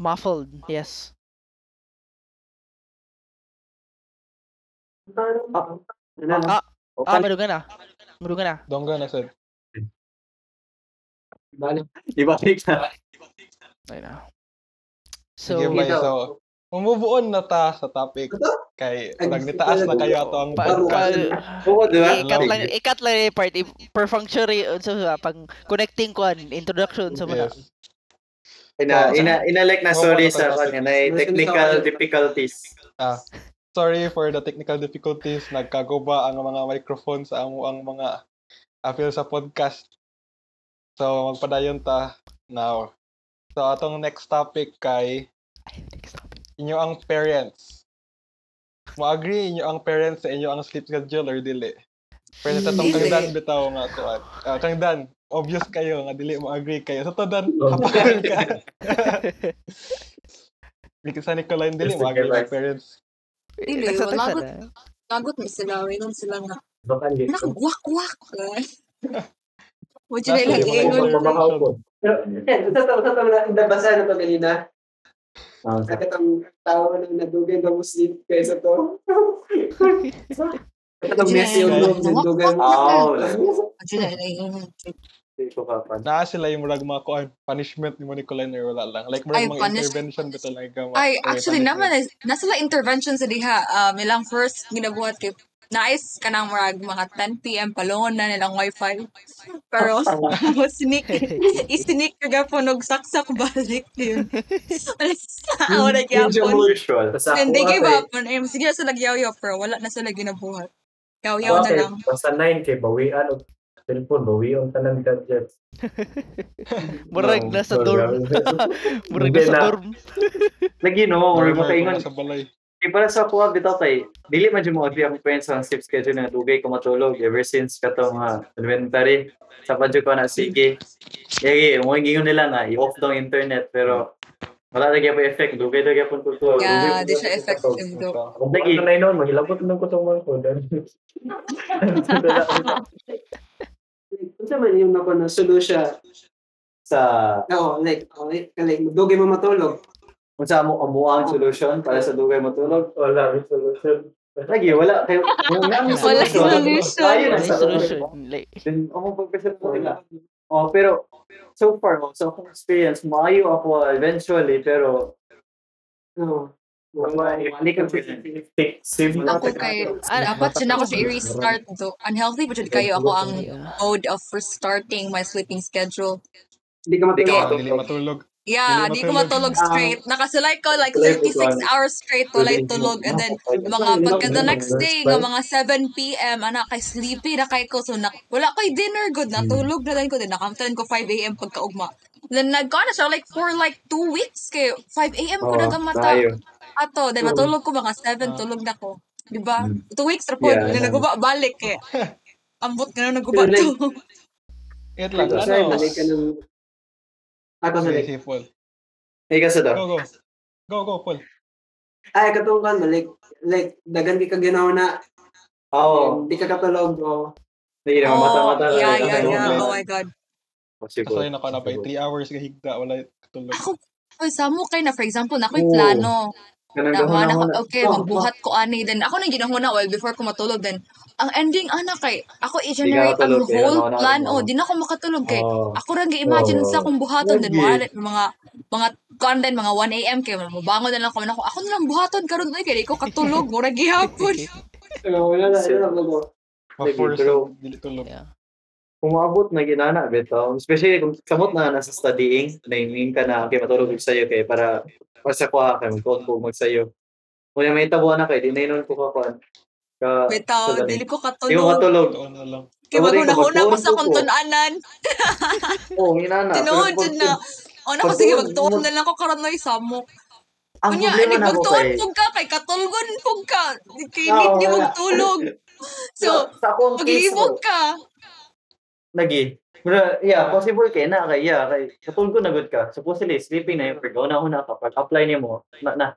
Muffled, yes. Ah, okay. ah madunggan na. Madunggan na. Dongga na, sir. balik. Ibalik na. Ayun na. So, Sige, bay. So, move on na ta sa topic. Kay, Ay, pag nitaas na kayo ato ang pa, pa, podcast. Oo, di ba? ikat lang ikat lang yung part i- per functionary so sa pang connecting ko introduction sa mga Yes. Ina, So, ina, inalek na Oo, sorry pa- sa pa- kanya na technical difficulties. Ah, sorry for the technical difficulties. Nagkaguba ang mga microphone sa amo ang mga appeal sa podcast. So, magpadayon ta now. So, atong next topic kay inyo ang parents. Mo-agree inyo ang parents sa inyo ang sleep schedule or dili? Pero sa tong kang Dan bitaw nga kuan. Ah, kang Dan, obvious kayo nga dili mo agree kayo. Sa to Dan, kapal ka. Because sa Nicoline dili mo agree ang parents. Dili, Nagsatag lagot. Lagot mo sila, wainon sila nga. Nakagwak-wak. Mo iyo, mga ingon. Yan, sa to, sa to, na- nabasa na to kanina. Ah, Sakit ang tao na nadugay na muslim kaysa to. Katong messy yung loob ng dugan. Oh, Mo dyan ilang ingon. Hindi ko kapan. Naa sila yung murag mga kuan punishment ni mo Nicoline or wala lang. Like murag Ay, mga punish- intervention bitaw lang ikaw. Ay, or actually naman, eh, nasa lang intervention sa diha. Um, ilang first ginabuhat kay Nice ka nang marag mga 10 p.m. palungon na nilang wifi. Pero, mo sneak, i-sneak ka gapon og saksak balik yun. Ako na gyapon. mo- Usual. Basta ako And they gave ate. up on him. Sige na sila nagyaw pero wala na sila ginabuhat. Yaw-yaw na lang. Basta 9 kay bawian og cellphone, bawian tanan gadgets. Murag No, nasa no, dorm. Murag Hindi na. dorm. Lagi no, or Normal makaingon. sa balay. Kaya para sa kuha bitaw kay dili man jud mo agree ako friends ang sleep schedule na dugay ko matulog ever since katong nga elementary. Sa padyo ko na sige. Kaya mo gingon nila nga i-off daw ang internet pero wala lagi pa effect dugay lagi po tulog. Yeah, Dugay di po siya effective do. Kung bakit na noon, maghilabot ng kutong mga ko. Unsa man yung nako na solution? Sa Oo, like, oh, like, like, dugay mo matulog. Unsa mo amo ang solution para sa dugay matulog? Wala, may solution. Lagi wala kay wala may Wala solution. solution. Ayun sa solution. Then ako pagpasal mo nila. Oh, pero so far, oh, sa akong experience, maayo ako eventually, pero wala, Wala Ako ka kay, Ah, dapat siya na ako siya i-restart do. Unhealthy pa jud kayo ako ang mode of restarting my sleeping schedule. Hindi ka Hindi ka matulog. Ah. Yeah, Hindi di ko matulog. matulog straight. Nakasulay ko like Tulay ko 36 ba? hours straight walay tulog and then mga pagka the next day nga mga 7 p.m. ana kay sleepy na kay ko so na, wala ko'y dinner good natulog na din ko din nakamtan ko 5 a.m. pagkaugma. Then nagka na siya like for like 2 weeks kay 5 a.m. ko Oh, nagamata. tayo. Ato, then matulog ko mga 7 tulog na ko. Di ba? Mm. 2 weeks ra po Yeah, yeah, yeah. naguba balik kay ambot nga na naguba to. Lang, Ito sa'yo, ano? Balik ka ng... Ako sa Sige, like, si Paul. Hey, kasi daw. Go, go. Go, go, Paul. ay, katong kan, like, like, dagan di ka ginawa na, Oo. di ka katulog, o, Hindi na mata-mata. Oh, yeah, lang. yeah, yeah. Like- Oh my God. Possible. Kasay na ka na ba? 3 hours ka higda, wala tulog. Ako, Oy, samo kay na, for example, na ako'y Oo. plano. Ganun Na, ko, na. okay, Oh, magbuhat ko ani. Then, ako na ginahuna, well, before ko matulog, then, ang ending, ana kay, ako i-generate ang kaya whole ka plan. mo. Oh, di na ako makatulog kay. Oo. Ako rin gi-imagine Oo. sa akong buhaton. Then, Lagi. mga, mga, mga, din, mga 1 a.m. kay, mabangon na lang ako. Ako, ako na lang buhaton karon oy, kay di ko katulog. Mura gihapon. o, wala na, wala na. Ma-force dili tulog. Yeah. Kung na ginana, bitaw. Especially kung samot na nasa studying, naingin ka na, okay, matulog ko sa'yo, kay para, para sa kuha, kay magkuhan ko magsayo. Kung may tabuan na kay, di na yun ko. Ka, Bitaw, sa galing. dili ko Di ko katulog. matulog. Tuon na lang. Kay maghuna-huna ko sa magtuon akong ko. tunanan. Oo, ginana. Tinuod Pero dyan na. O na ko, Pag- sige, magtuon na lang ko karon oy, samo. Ang Kunya, problema di na ako magtuon kay, pug ka kay katulgon pug ka. Di kay Oo, need di wala. magtulog. So, sa akong case ka. Lagi. Pero, yeah, possible kay na, kay, yeah, kay, katulog na good ka. Supposedly, sleeping na yung pag na una ka, pag apply niya mo, na, na.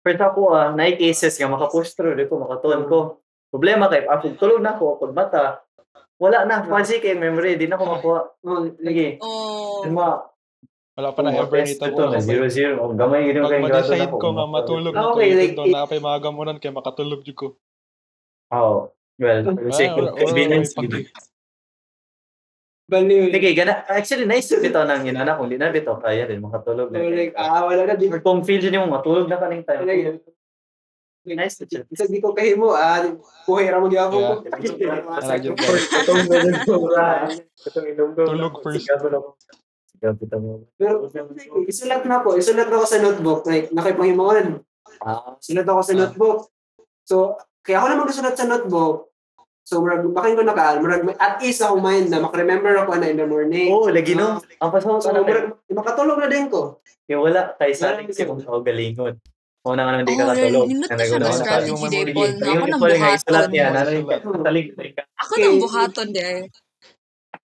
Pero sa ako, ah, na cases nga, makapush through, di ko, makatuon ko. Problema kay, ah, pag tulog na ako, pag mata, wala na, fancy kay memory, di na ako makuha. Oh, Lagi. Oh. Mga, Wala pa na ever nito ito, na zero, zero. Oh, gamay, yun Pag kay ma-decide ko nga matulog na Okay, to, like, like, na pay mga gamunan kay makatulog jud ko. Oo. Well, for the sake Ah, baliw. Sige, gana, actually, nice to bitaw ng ginana. Kung di na bitaw, kaya rin, makatulog So, na. like, ah, wala na, di, Or kung feel mo, matulog na kaning time. like, Nice to chat. isa di ko kahimo, ah, buhay ra ko. Wala jud ka. Itong ganun ko, Itong inom ko. Tulog first. Na ko. Kita mo. Pero, isulat na ako, isulat na ako sa notebook, like, nakipanghimongan. Ah, Sulat ako sa Ah. notebook. So, kaya ako naman gusulat sa notebook. So, murag, bakin ko nakaal, murag, at ease ako mind na makaremember ako na in the morning. Oo, lagi no. Ang pasahod So, na murag, makatulog na din ko. Kaya wala, kay sa atin kasi kung ako galingon. Una nga naman di ka Oh, katulog. nindot na Na siya na strategy Yung day. Paul. Na ako Yung nang yung buhaton. Mga. Ako nang buhaton de.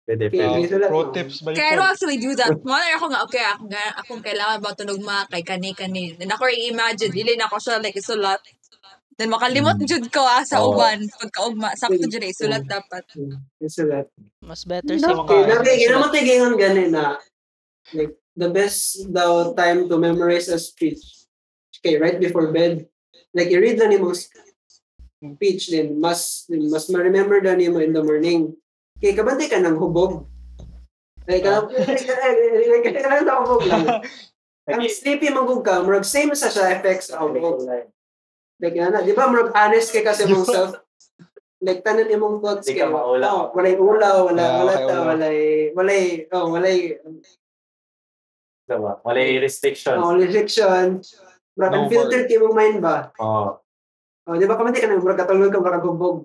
Pwede, Okay. pwede. Isulat pro tips ba Kaya don't actually do that. Mga ako nga, okay, ako nga, akong kailangan ba tunog ma kay kani-kani. Then ako i-imagine, dili na ako siya like isulat. Then makalimot Mm. jud ko ah, sa Oo. uban. Pagkaugma, sakto jud eh, isulat dapat. Isulat. Mas better sa mga. Okay, ginaman tayo ganyan gani na, like, the best daw time to memorize a speech. Okay, right before bed. Like, i-read na ni mo speech, then mas, mas ma-remember na ni mo in the morning. Okay, kabantay ka ng hubog. Like, uh, like, like, like, like, sa hubog lang. Ang sleepy manggug ka, murag same sa siya effects sa hubog. Like, ano, di ba, murag honest kay kasi mong self. Like, tanan imong thoughts kay, oh, walay ulaw, wala, Ah, wala okay, ta, walay, walay, oh, walay, Diba? Wala yung restrictions. oh, restriction. Murag No unfiltered kay mong mind ba? Oo. Oh, di ba, kamante ka na, murag katulog ka, murag hubog.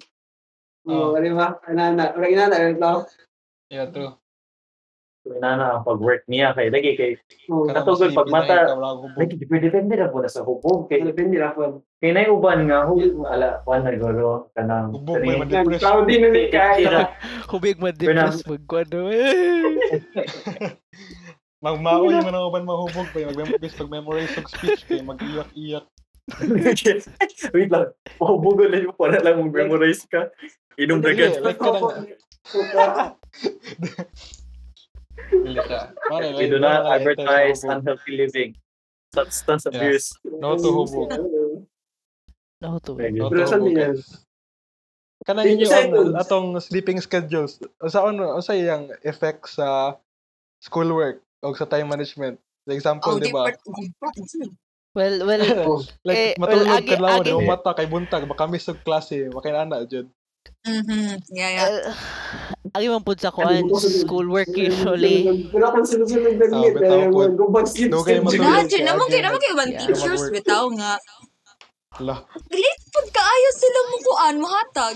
Oo, di ba? Anana, wala inana, ano tao? Yeah, true. Na ang pag-work niya kay lagi kay Katugod, pag na mata- lagi depende na po na sa hubog kay depende ra po. kay nay uban nga hubog ala kwan na guro kanang Hubog, may ma-depress. Cloudy na ni kaya. Tira. Hubig ma-depress magkwano. Magmaoy man ang uban mahubog pa mag-memorize pag memorize og speech kay mag-iyak-iyak. Wait lang. Mahubugon lang yung para lang memorize ka. Inom na Dili, We do not ka advertise unhealthy living. Substance Yeah. abuse. No to hubog. No to. Lagi. No to yan? Kanang inyo ang atong sleeping schedules. Sa ano sa iyang effect sa schoolwork o sa time management. For example, Oh, di ba? Well, well, like Eh, matulog well, ka agi- lang, agi- mata kay buntag, baka miss og klase, makinana jud. Mhm. Yeah, yeah. uh, agi man pud sa kuan schoolwork usually. Wala kang sunod-sunod na Ah, limit. bitaw eh, mga Gubag sleep Dugay schedule. matulog. Imagine, naman kayo, naman kayo man Yeah. teachers, bitaw nga. Lah, Late pud kaayo sila mo kuan, mahatag.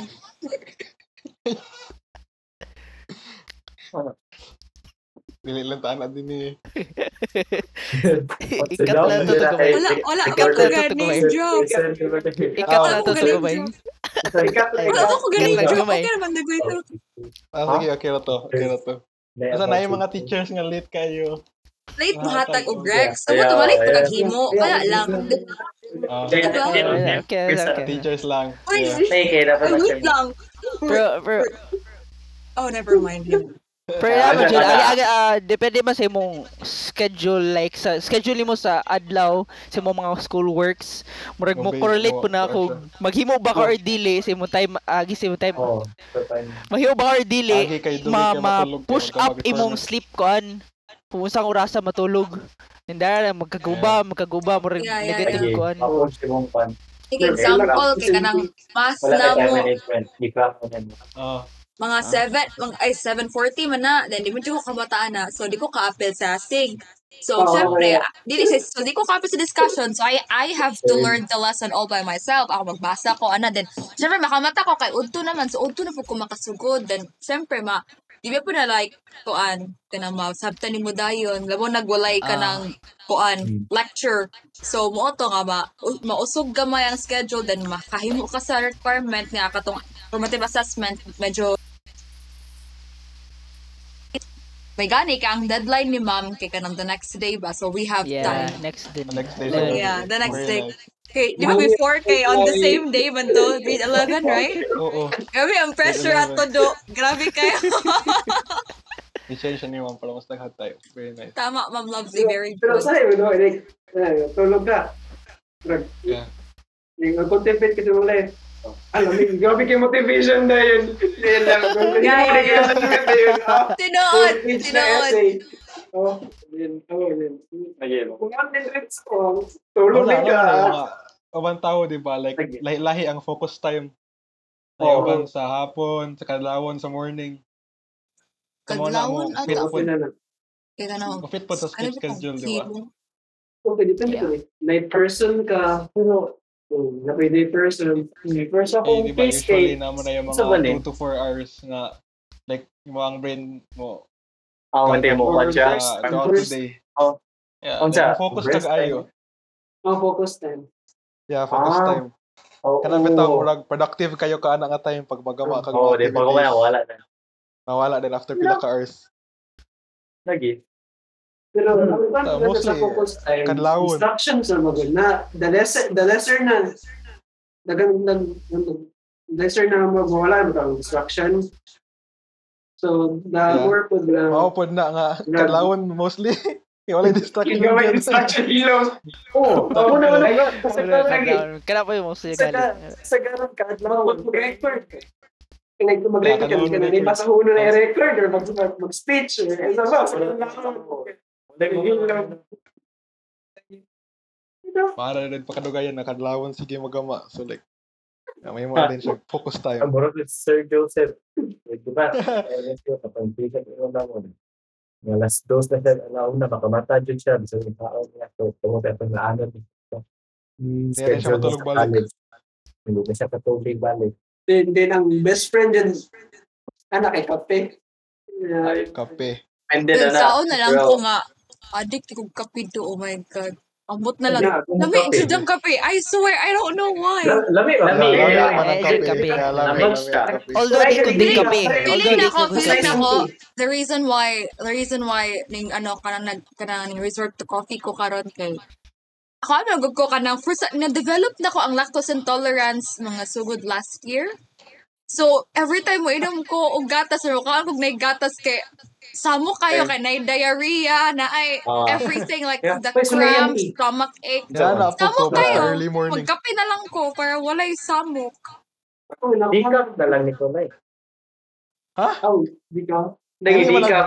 Dili lang taana din ni. Ikat lang to to gabay. Wala, wala ka ko to ganing joke. Ikat Ah, lang to to na Wala ikat. ko ganing joke. Okay naman na ito. Ah, sige, okay na to. Okay na to. Asa na yung mga teachers nga late kayo? Late mahatag Mahatag, og Greg. yeah. Sa mo yeah. ko kaghimo. Wala lang. Ah, Okay, okay, okay. teachers lang. Wait lang. Pero, pero, Oh, never mind. Pero Ah, naman dyan, aga- aga, aga, ah, depende man sa imong schedule, like, sa schedule mo sa adlaw, sa imong mga school works, murag mo correlate mo, po na kung maghimo ba ka or dili sa imong time, agi sa imong time, time. mahimo ba ka or dili, Agi kay dugay ma, kay ma matulog kay push magka up imong sleep kuan? Pumusang orasa matulog? Nindara magkaguba, magkaguba mo rin Yeah, yeah, negative pan. Like example, kay kanang mas Wala na ka time mo management. Di ka mo. Ah, mga 7, mga, ay 7.40 man na, then di mo ko kabataan na, so di ko ka-appeal sa SIG. So, Oo, syempre, yeah. di, so di ko ka-appeal sa discussion, so I I have to learn the lesson all by myself. Ako magbasa ko, ana, then, syempre, makamata ko kay Udto naman, so Udto na po ko makasugod, then, syempre, ma, di ba po na like, kuan, kanang ma, sabta ni mo dayon, labo nagwalay ka Ah. ng, kuan, Hmm. lecture. So, mo to nga, ma, mausog gamay ang schedule, then makahimo ka sa requirement nga, katong formative assessment, medyo may gani ka ang deadline ni ma'am kay kanang the next day ba so we have Yeah, time next din. next day. Like, yeah the next day okay di ba before kay on the same day man to grade 11 right Oo. grabe ang pressure ato do grabe kayo I-change ni ma'am para mas naghat tayo. Very nice. tama ma'am lovely very Pero good sa'yo, no? Like, eh, tulog ka. Yeah. Yung contemplate ka sa ulit. Alam mo, grabe kayo motivation na yun. Yan lang. Na yun, ah. tinood na tinood. Oh, yun. Oh, yun. Nag-yelo. Kung yung reads ko, tulog Wala, ka. ibang tao, di ba? Like, lahi-lahi ang focus time. Like, Oo. uban sa hapon, sa kadlawon, sa morning. Na Kadlawon ato. fit Okay po. na kay Fit po sa ano schedule, di ba? Okay, depende ko eh. Night person ka, pero kung na day person, first Eh, ako di ba, case usually kay naman na yung Sa mga bali. 2 to 4 hours na like, yung mga brain mo Ah, hindi mo Or adjust. first- uh, throughout the first- day. Oh. Yeah, Unsa? then focus Rest ka ayo. ang focus time. Yeah, focus Ah. time. Oo. Kana bitaw murag productive kayo ka ana nga time pag magama kag Oo, di pa ko na activities. wala na. Mawala din after pila ka hours. Lagi. Pero Hmm. ang Ah, uh, mostly, sa focus time, kadlawon. instructions na magod na the lesser the lesser na dagang nag lesser na magwala mo kang instruction. So the Yeah. more pod na Mao pod na nga Yeah. kadlawon mostly. Wala distraction. Ikaw may dyan. instruction ilaw. Oo, ako na wala. Kasi ka lagi. Kaya pa yung mga suya Sa galing. sa ganun ka, adlaw mag-record ka. Kaya kung mag-record ka, na record. nabasa ko na i-record or mag- mag- mag-speech or ano ba. Para rin pakadugayan na kadlawon sige magama. So like yeah, may mga din siya focus time. Ang burot ni Sir Joseph. Eh, Di ba? Eh, let's go, kapag bisa ko na mo. Nga last dose na siya, alaw na, makamata dyan siya. Bisa yung tao niya. So, tumuti ako na ano. Hindi na siya matulog balik. Hindi na siya katulog balik. Then, then ang best friend din, anak kay kape. Kape. Depende Dun na na. lang ko nga, addict ko kape do, oh my god. Ambot na lang. Yeah, kung Lami, kape. jud ang kape. I swear, I don't know why. Lami, Lami, lami. Lami kape. Although di ko din Feeling- kape. feeling na ko feeling na kape. ako, the reason why, the reason why, ning ano, kanang nag, kanang ning resort to coffee ko karon kay, ako ano, nagug ko kanang, first, na-develop na ko ang lactose intolerance mga sugod last year. So, every time mo inom ko og gatas or kaan kog nay gatas kay samo kayo kay nay diarrhea na ay Ah. everything like Yeah, the mo na cramps, eh. stomach ache. Na po Samo kayo. early morning. Magkape na lang ko para walay samok. ako, wala Di ko. ka na lang ni Kulay. Oh, di ka. Naging Hindi man ka.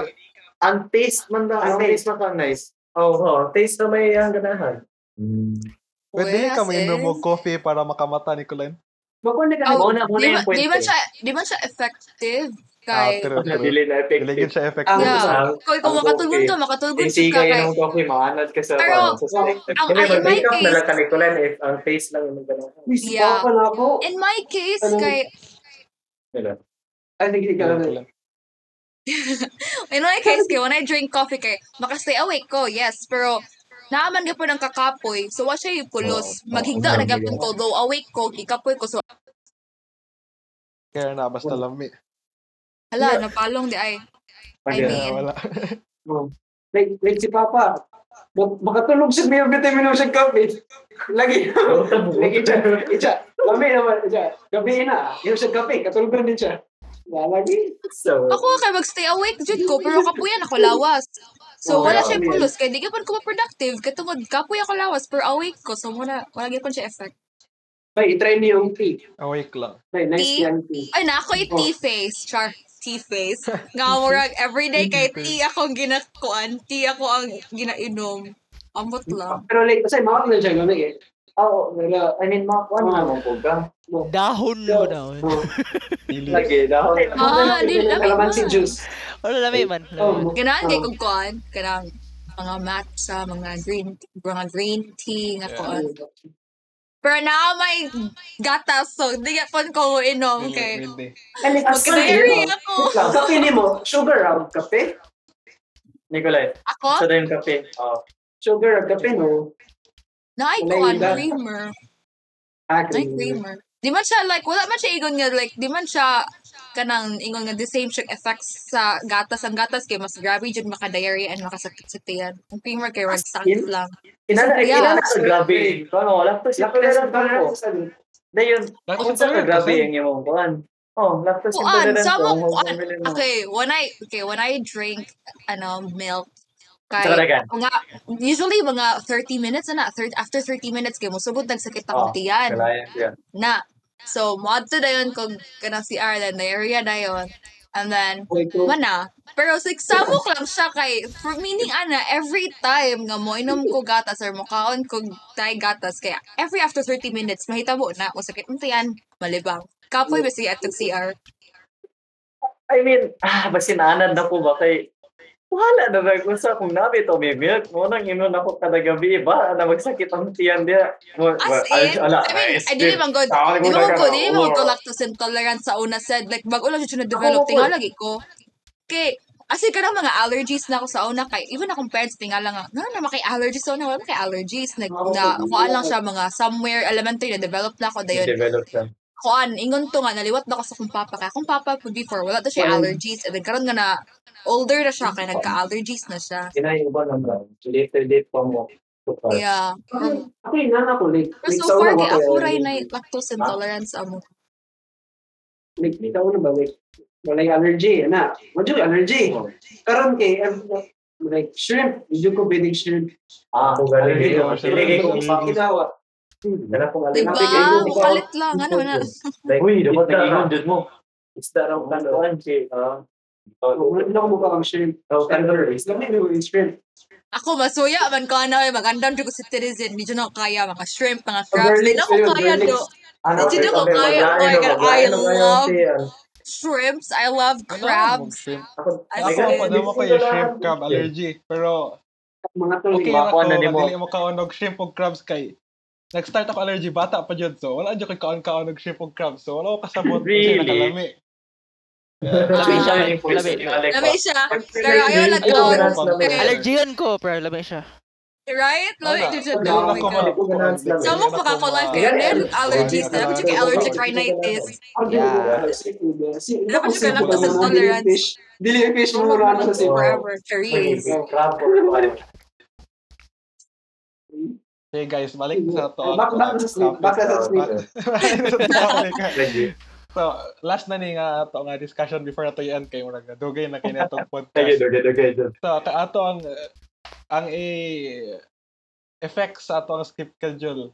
ang- taste man daw. Ang taste man ka nice. Oo, oh, taste na may ang ganahan. Pwede Wes, ka mainom eh. og coffee para makamata ni Kulen. Makuha ka Oh, di, yung man, di man siya di man siya effective Ah, kay true, true. Dili na Diligid effective. Ang- Yeah. Ang- Kung ang makatulgon okay. ka, makatulgon Hindi siya ka ka kay inom coffee, maanad ka sa Pero, sa ang Hindi, in my case, ka Kulay if ang taste lang yung. Please, Yeah. pa na ako. in my case Ano? kay Nila. Ay, hindi ka in my case kay when I drink coffee kay makastay awake ko, yes, pero naaman gyud po ng kakapoy. So wa siya pulos. Maghigda na gyapon oo. ko though awake ko, gikapoy ko so Kaya na, basta lami. Hala napalong di ay. I mean, Wala. Oh. Like, like si Papa. Mag- Makatulog siya, may every time inom siya kape. Lagi. Lagi siya. Siya. Lami naman. Siya. Gabi na. Inom siya kape. Katulugan din siya. Yeah, lagi. So, ako kay magstay awake jud ko pero kapuyan ako lawas. So Oh, wala yeah, siya yeah. pulos kay di gyapon ko productive katungod kapoy ako lawas pero awake ko so wala wala gyapon siya effect. Bay, itry niyo yung tea. Awake lang. Bay, nice Tea? yan tea. Ay, na ako yung Oh. tea-face. Char, tea-face. Nga murag, everyday kay tea akong ginakuan. Tea ako ang ginainom. Amot lang. Pero like, kasi mawag na siya gamit eh. Oo, wala. I mean, mga kuwan naman po ka. Dahon mo daw. Oh. Lagi, dahon. Ah, di lami Calamansi man. juice. Ano lami man? Oh, Ganahan kay Oh. kong kuan. Kanang mga matcha, mga green mga green tea nga Yeah. Pero na may gatas so di gyapon ko inom kay. And like, magka-dairy ako. Ang kape ni mo, sugar ang kape. Nicolay, Ako? sa yung kape. Oo. Sugar ang kape, no? Naay yun da. creamer. Ah, Naay creamer. Di man siya like wala man siya ingon nga like di man siya kanang ingon nga the same siya effects sa gatas ang gatas kay mas grabe jud maka diarrhea and makasakit sa tiyan. Ang creamer kay rag sakit lang. Inana, Yeah. inana sa grabe. Ano, lactose intolerant ako. Dayon, Lactose kung sa intolerant grabe ang imong kuan. Oh, lactose intolerant sa ko. Okay, when I okay, when I drink ano milk kay Sa mga usually mga 30 minutes na 30 after 30 minutes kay mo sugod nagsakit akong Oh, tiyan. Yeah. Na. So, moadto dayon kog kanang si Arlen, diarrhea dayon. And then mana. Pero like, samok lang siya kay, for meaning ana, every time nga mo inom ko gatas or mo kaon ko tay gatas, kaya every after 30 minutes, mahitabo na, o sakit mo tiyan, malibang. Kapoy ba siya at CR? I mean, ah, basin anad na po ba kay wala na ba kung nabi to may milk mo nang inon ako kada gabi ba na magsakit ang tiyan dia mo As in, ala I mean, I dili man good. Di ko na ko, di Oo. ko lactose intolerant sa una said, like, bago lang siya na-develop, tinga lagi ko. Kay, Kasi kanang mga allergies na ako sa una kay even akong parents tingala nga na na makay allergies sa una wala kay allergies like na kuan lang siya mga somewhere elementary na develop na ako dayon Develop siya. Kuan ingon to nga naliwat na ako sa akong papa kay akong papa po before wala to siya allergies and then karon nga na older na siya kay nagka-allergies na siya Kinaiba naman. Later date pa mo. yeah Ako, yung nana ko, like, pero so far kay ba ako kayo, ray na lactose intolerance amo like, like, sa una ba, like, walay allergy, na, medyo allergy. Karon kay, like, shrimp, medyo ko pwedeng shrimp. Ah, kung galing Hindi, dito. hindi, Pinigay ko hindi. Dala kong alin. diba ko, mukalit lang ano na Like, Uy, dapat ka. dyan mo. Isda raw kantuan si. Ah. Wala na ako mukha kang shrimp. Oh, calories. Dami mo yung shrimp. ako masuya man ko na magandang jud ko sa citizen medyo na ko kaya mga shrimp mga Oh, crabs garlic, di na ko ayun, kaya do Ano? Know okay, kaya? Oh my God, I love si, shrimps I love Wala crabs. Ako, Ako pa naman ko yung shrimp crab allergy. Pero Mga tuloy. okay na ko. na nimo. Dili mo kaunog shrimp o crabs kay nag-start ako allergy bata pa jud so wala jud ko kaon-kaon og shrimp ug crab so wala ko kasabot kung Really? sino nakalami. Labi siya, yung labi. Labi siya. Pero ayaw pa. Eh, Allergian ko, pero labi siya. Right? Wala Oh ako my God. ma- Sa mo makakalive kayo. Meron allergies na. Kasi kay allergic rhinitis. Yeah. Dapat siya lang kasi tolerance. Dili yung fish mo muna sa sip. Forever. Careers. Okay guys, balik sa to. Back back sa sleep. Back sa sleep. Legit. So, last na ni nga ato nga discussion before nato i-end kay murag dugay na kay netong Kaya podcast. dugay dugay dugay. So, ka ato ang ang i effects sa ato ang skip schedule.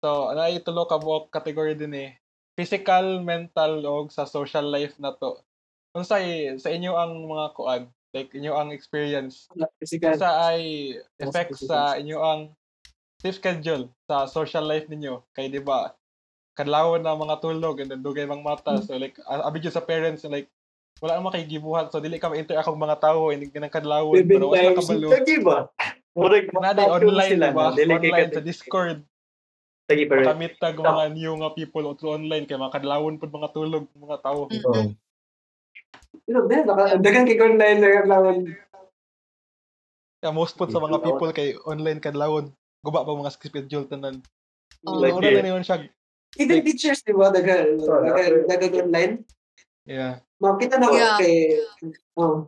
So, na itulo ka mo category din eh. Physical, mental o sa social life na to. Unsay sa inyo ang mga kuan, like inyo ang experience Physical. sa ay effects sa inyo ang sleep schedule sa social life ninyo kay di ba kadlawon na mga tulog and then dugay mang mata so like a- abi jud sa parents like wala naman kay gibuhat so dili ka ma-interact akong mga tawo hindi ka kadlawon pero wala ka kabalo Lagi ba? Murag na di online sila ba. Dili kay online sa Discord Lagi pero makamit tag mga new nga people o through online kay mga kadlawon pud mga tulog mga tawo Mm-mm. Pero naka- dagan kay online na lawan. yeah, most pud sa mga people kay online kadlawon guba pa mga schedule tanan Oh. Like, Mura na niyon siya Even teachers, di ba? Dagan. Dagan dagan online. yeah Makita na ko Yeah. kay oh,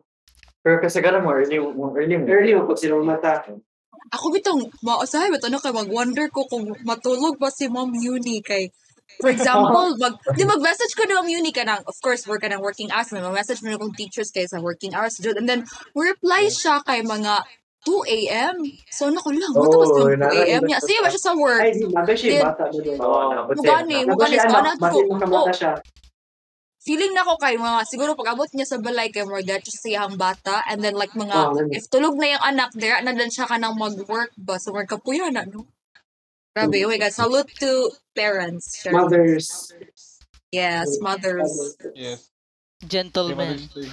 pero kasagaran mo early mo early mo. early mo pag sila mata. Ako bitong, mausahay ba ito na kay mag-wonder ko kung matulog ba si Mom Uni kay For example, mag, di mag-message ko na Ma'am Uni ka ng, of course, work ka ng working hours. May mag-message mo na kong teachers kayo sa working hours. And then, reply siya kay mga 2 a.m. So, naku lang, Oo, matapos oh, 2 nara- a.m. niya. Sige ba siya sa work? Ay, di maga siya Then- bata doon. Oo, nabot siya. Mugani, Maga mugani. siya So, anak, anak ko, makamata oh, siya. feeling na ko kay mga, siguro pag abot niya sa balay kay mga gadgets sa iyang bata. And then, like, mga, Oh, ganun. if tulog na yung anak, there na din siya ka nang mag-work ba? So, mga kapuya na, no? Grabe, oh my God. Salute to parents. Sure. Mothers. Yes, mothers. yes Gentleman. Mother's Day.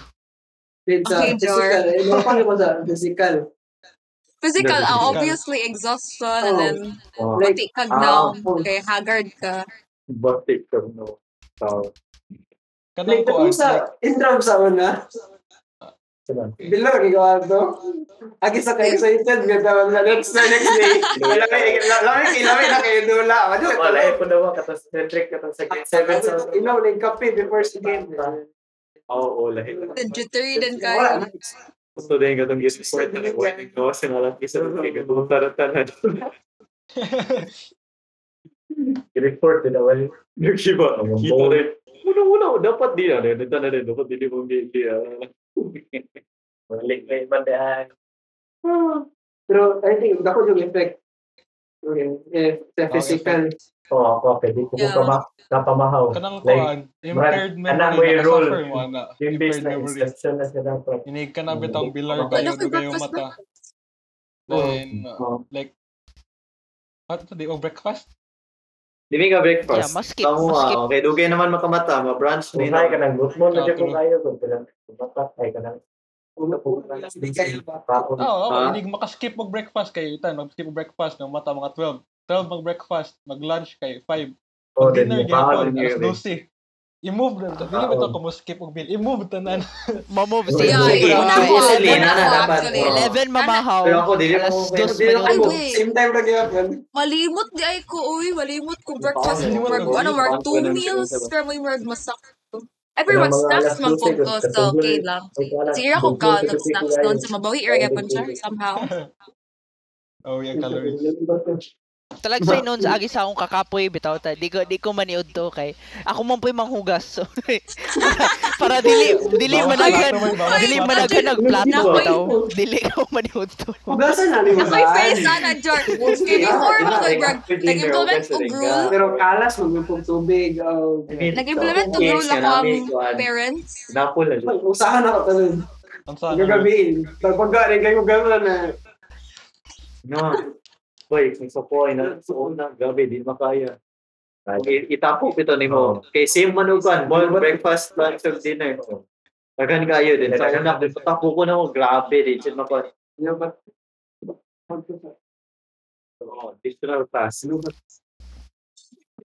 With sa Okay, Jor. physical. Eh, ano pa mo sa physical? Physical, Physical. ah, obviously exhaustion, and Oh. then Oh, Like, pati kag ah, down, oh. kay haggard ka. batik ka no. So, kanang Like, kuan kung sa intro sa una, Sila. bilang gigawa to. Agi sa kayo excited nga tawag sa next na next day. Lamay lamay lamay na kayo dula. Ano Wala eh po daw katas centric katong sa grade 7 sa Ilaw na yung kape before sa game. oo, oh, lahi. Then jittery din Wala kayo. na. Gusto din katong gis-sport na nag-wedding ko kasi nalang isa kay katong taratan na. report din awal. Nagsiba. Ang Kita bone. rin. Una-una, dapat di na rin. Ito na rin. Dapat di mo di di. ah. Malik may bandahan. Pero I think dako yung effect. Okay. Eh, sa physical. Oo, ako pwede ko Yeah. pa ma kapamahaw. kanang Like, kuan impaired memory yung na role. Yung base na instruction na siya dapat. inig ka na bitong bilar Ano ba yung kay dugay yung mata Oh. then uh, Oh. like what di o breakfast Dili ka breakfast. Yeah, maskip, Tamo maskip. ah. Okay, dugay naman makamata. Ma-brunch Kung ni kaya ka ng good mo, Ah, medyo kung kaya kung pilang tumatak, ay ka ng na Oo, oh, Ah. hindi makaskip mag breakfast kay itan, mag-skip mag breakfast ng mata mga 12. 12 mag breakfast, mag lunch kay 5. oh, then dinner yun, alas 12. I-move na. Dili ba to ko mo skip og meal? I-move tanan. Mamove Yeah, si Yeah, Sige, una ko, una ko dapat. actually. Oo. 11 mamahaw. Pero ako, dili ako- dili ako-. Same time lagi ako. Malimot di ay ko, uy, malimot ko breakfast. Ano, Mark, Malimot two meals, siya. pero may Mark masak. Ay, pero Pero mag mga snacks man 12, po ko, so katulad- okay lang. Sige ako ka, nag-snacks good, doon sa mabawi area pa siya, somehow. oh, yeah, calories. Talagsay noon sa agi sa akong kakapoy bitaw ta. Di ko di ko maniud to kay ako man po'y manghugas. So, para dili dili Bawal managan dili plato. managan nagplato bitaw. Dili ko maniud to. Hugasan na ni Ako'y face sana, Jar. Kaya before mo ko, Mark, nag-implement ko rule. Pero kalas magpupog tubig. Oh, Nag-implement Yes, rule ako ang parents. Napol na. usahan ako talon. Ang sana. Gagabiin. Pag galing kayo gano'n na. No. Boy, kung sa poy na sa una, gabi, di makaya. I- Itapok ito ni mo. Kay same manugan, ball, breakfast, lunch, or dinner. Tagan kayo din. Sa una, tapo ko na mo, grabe. Yan ba? Oo, additional task.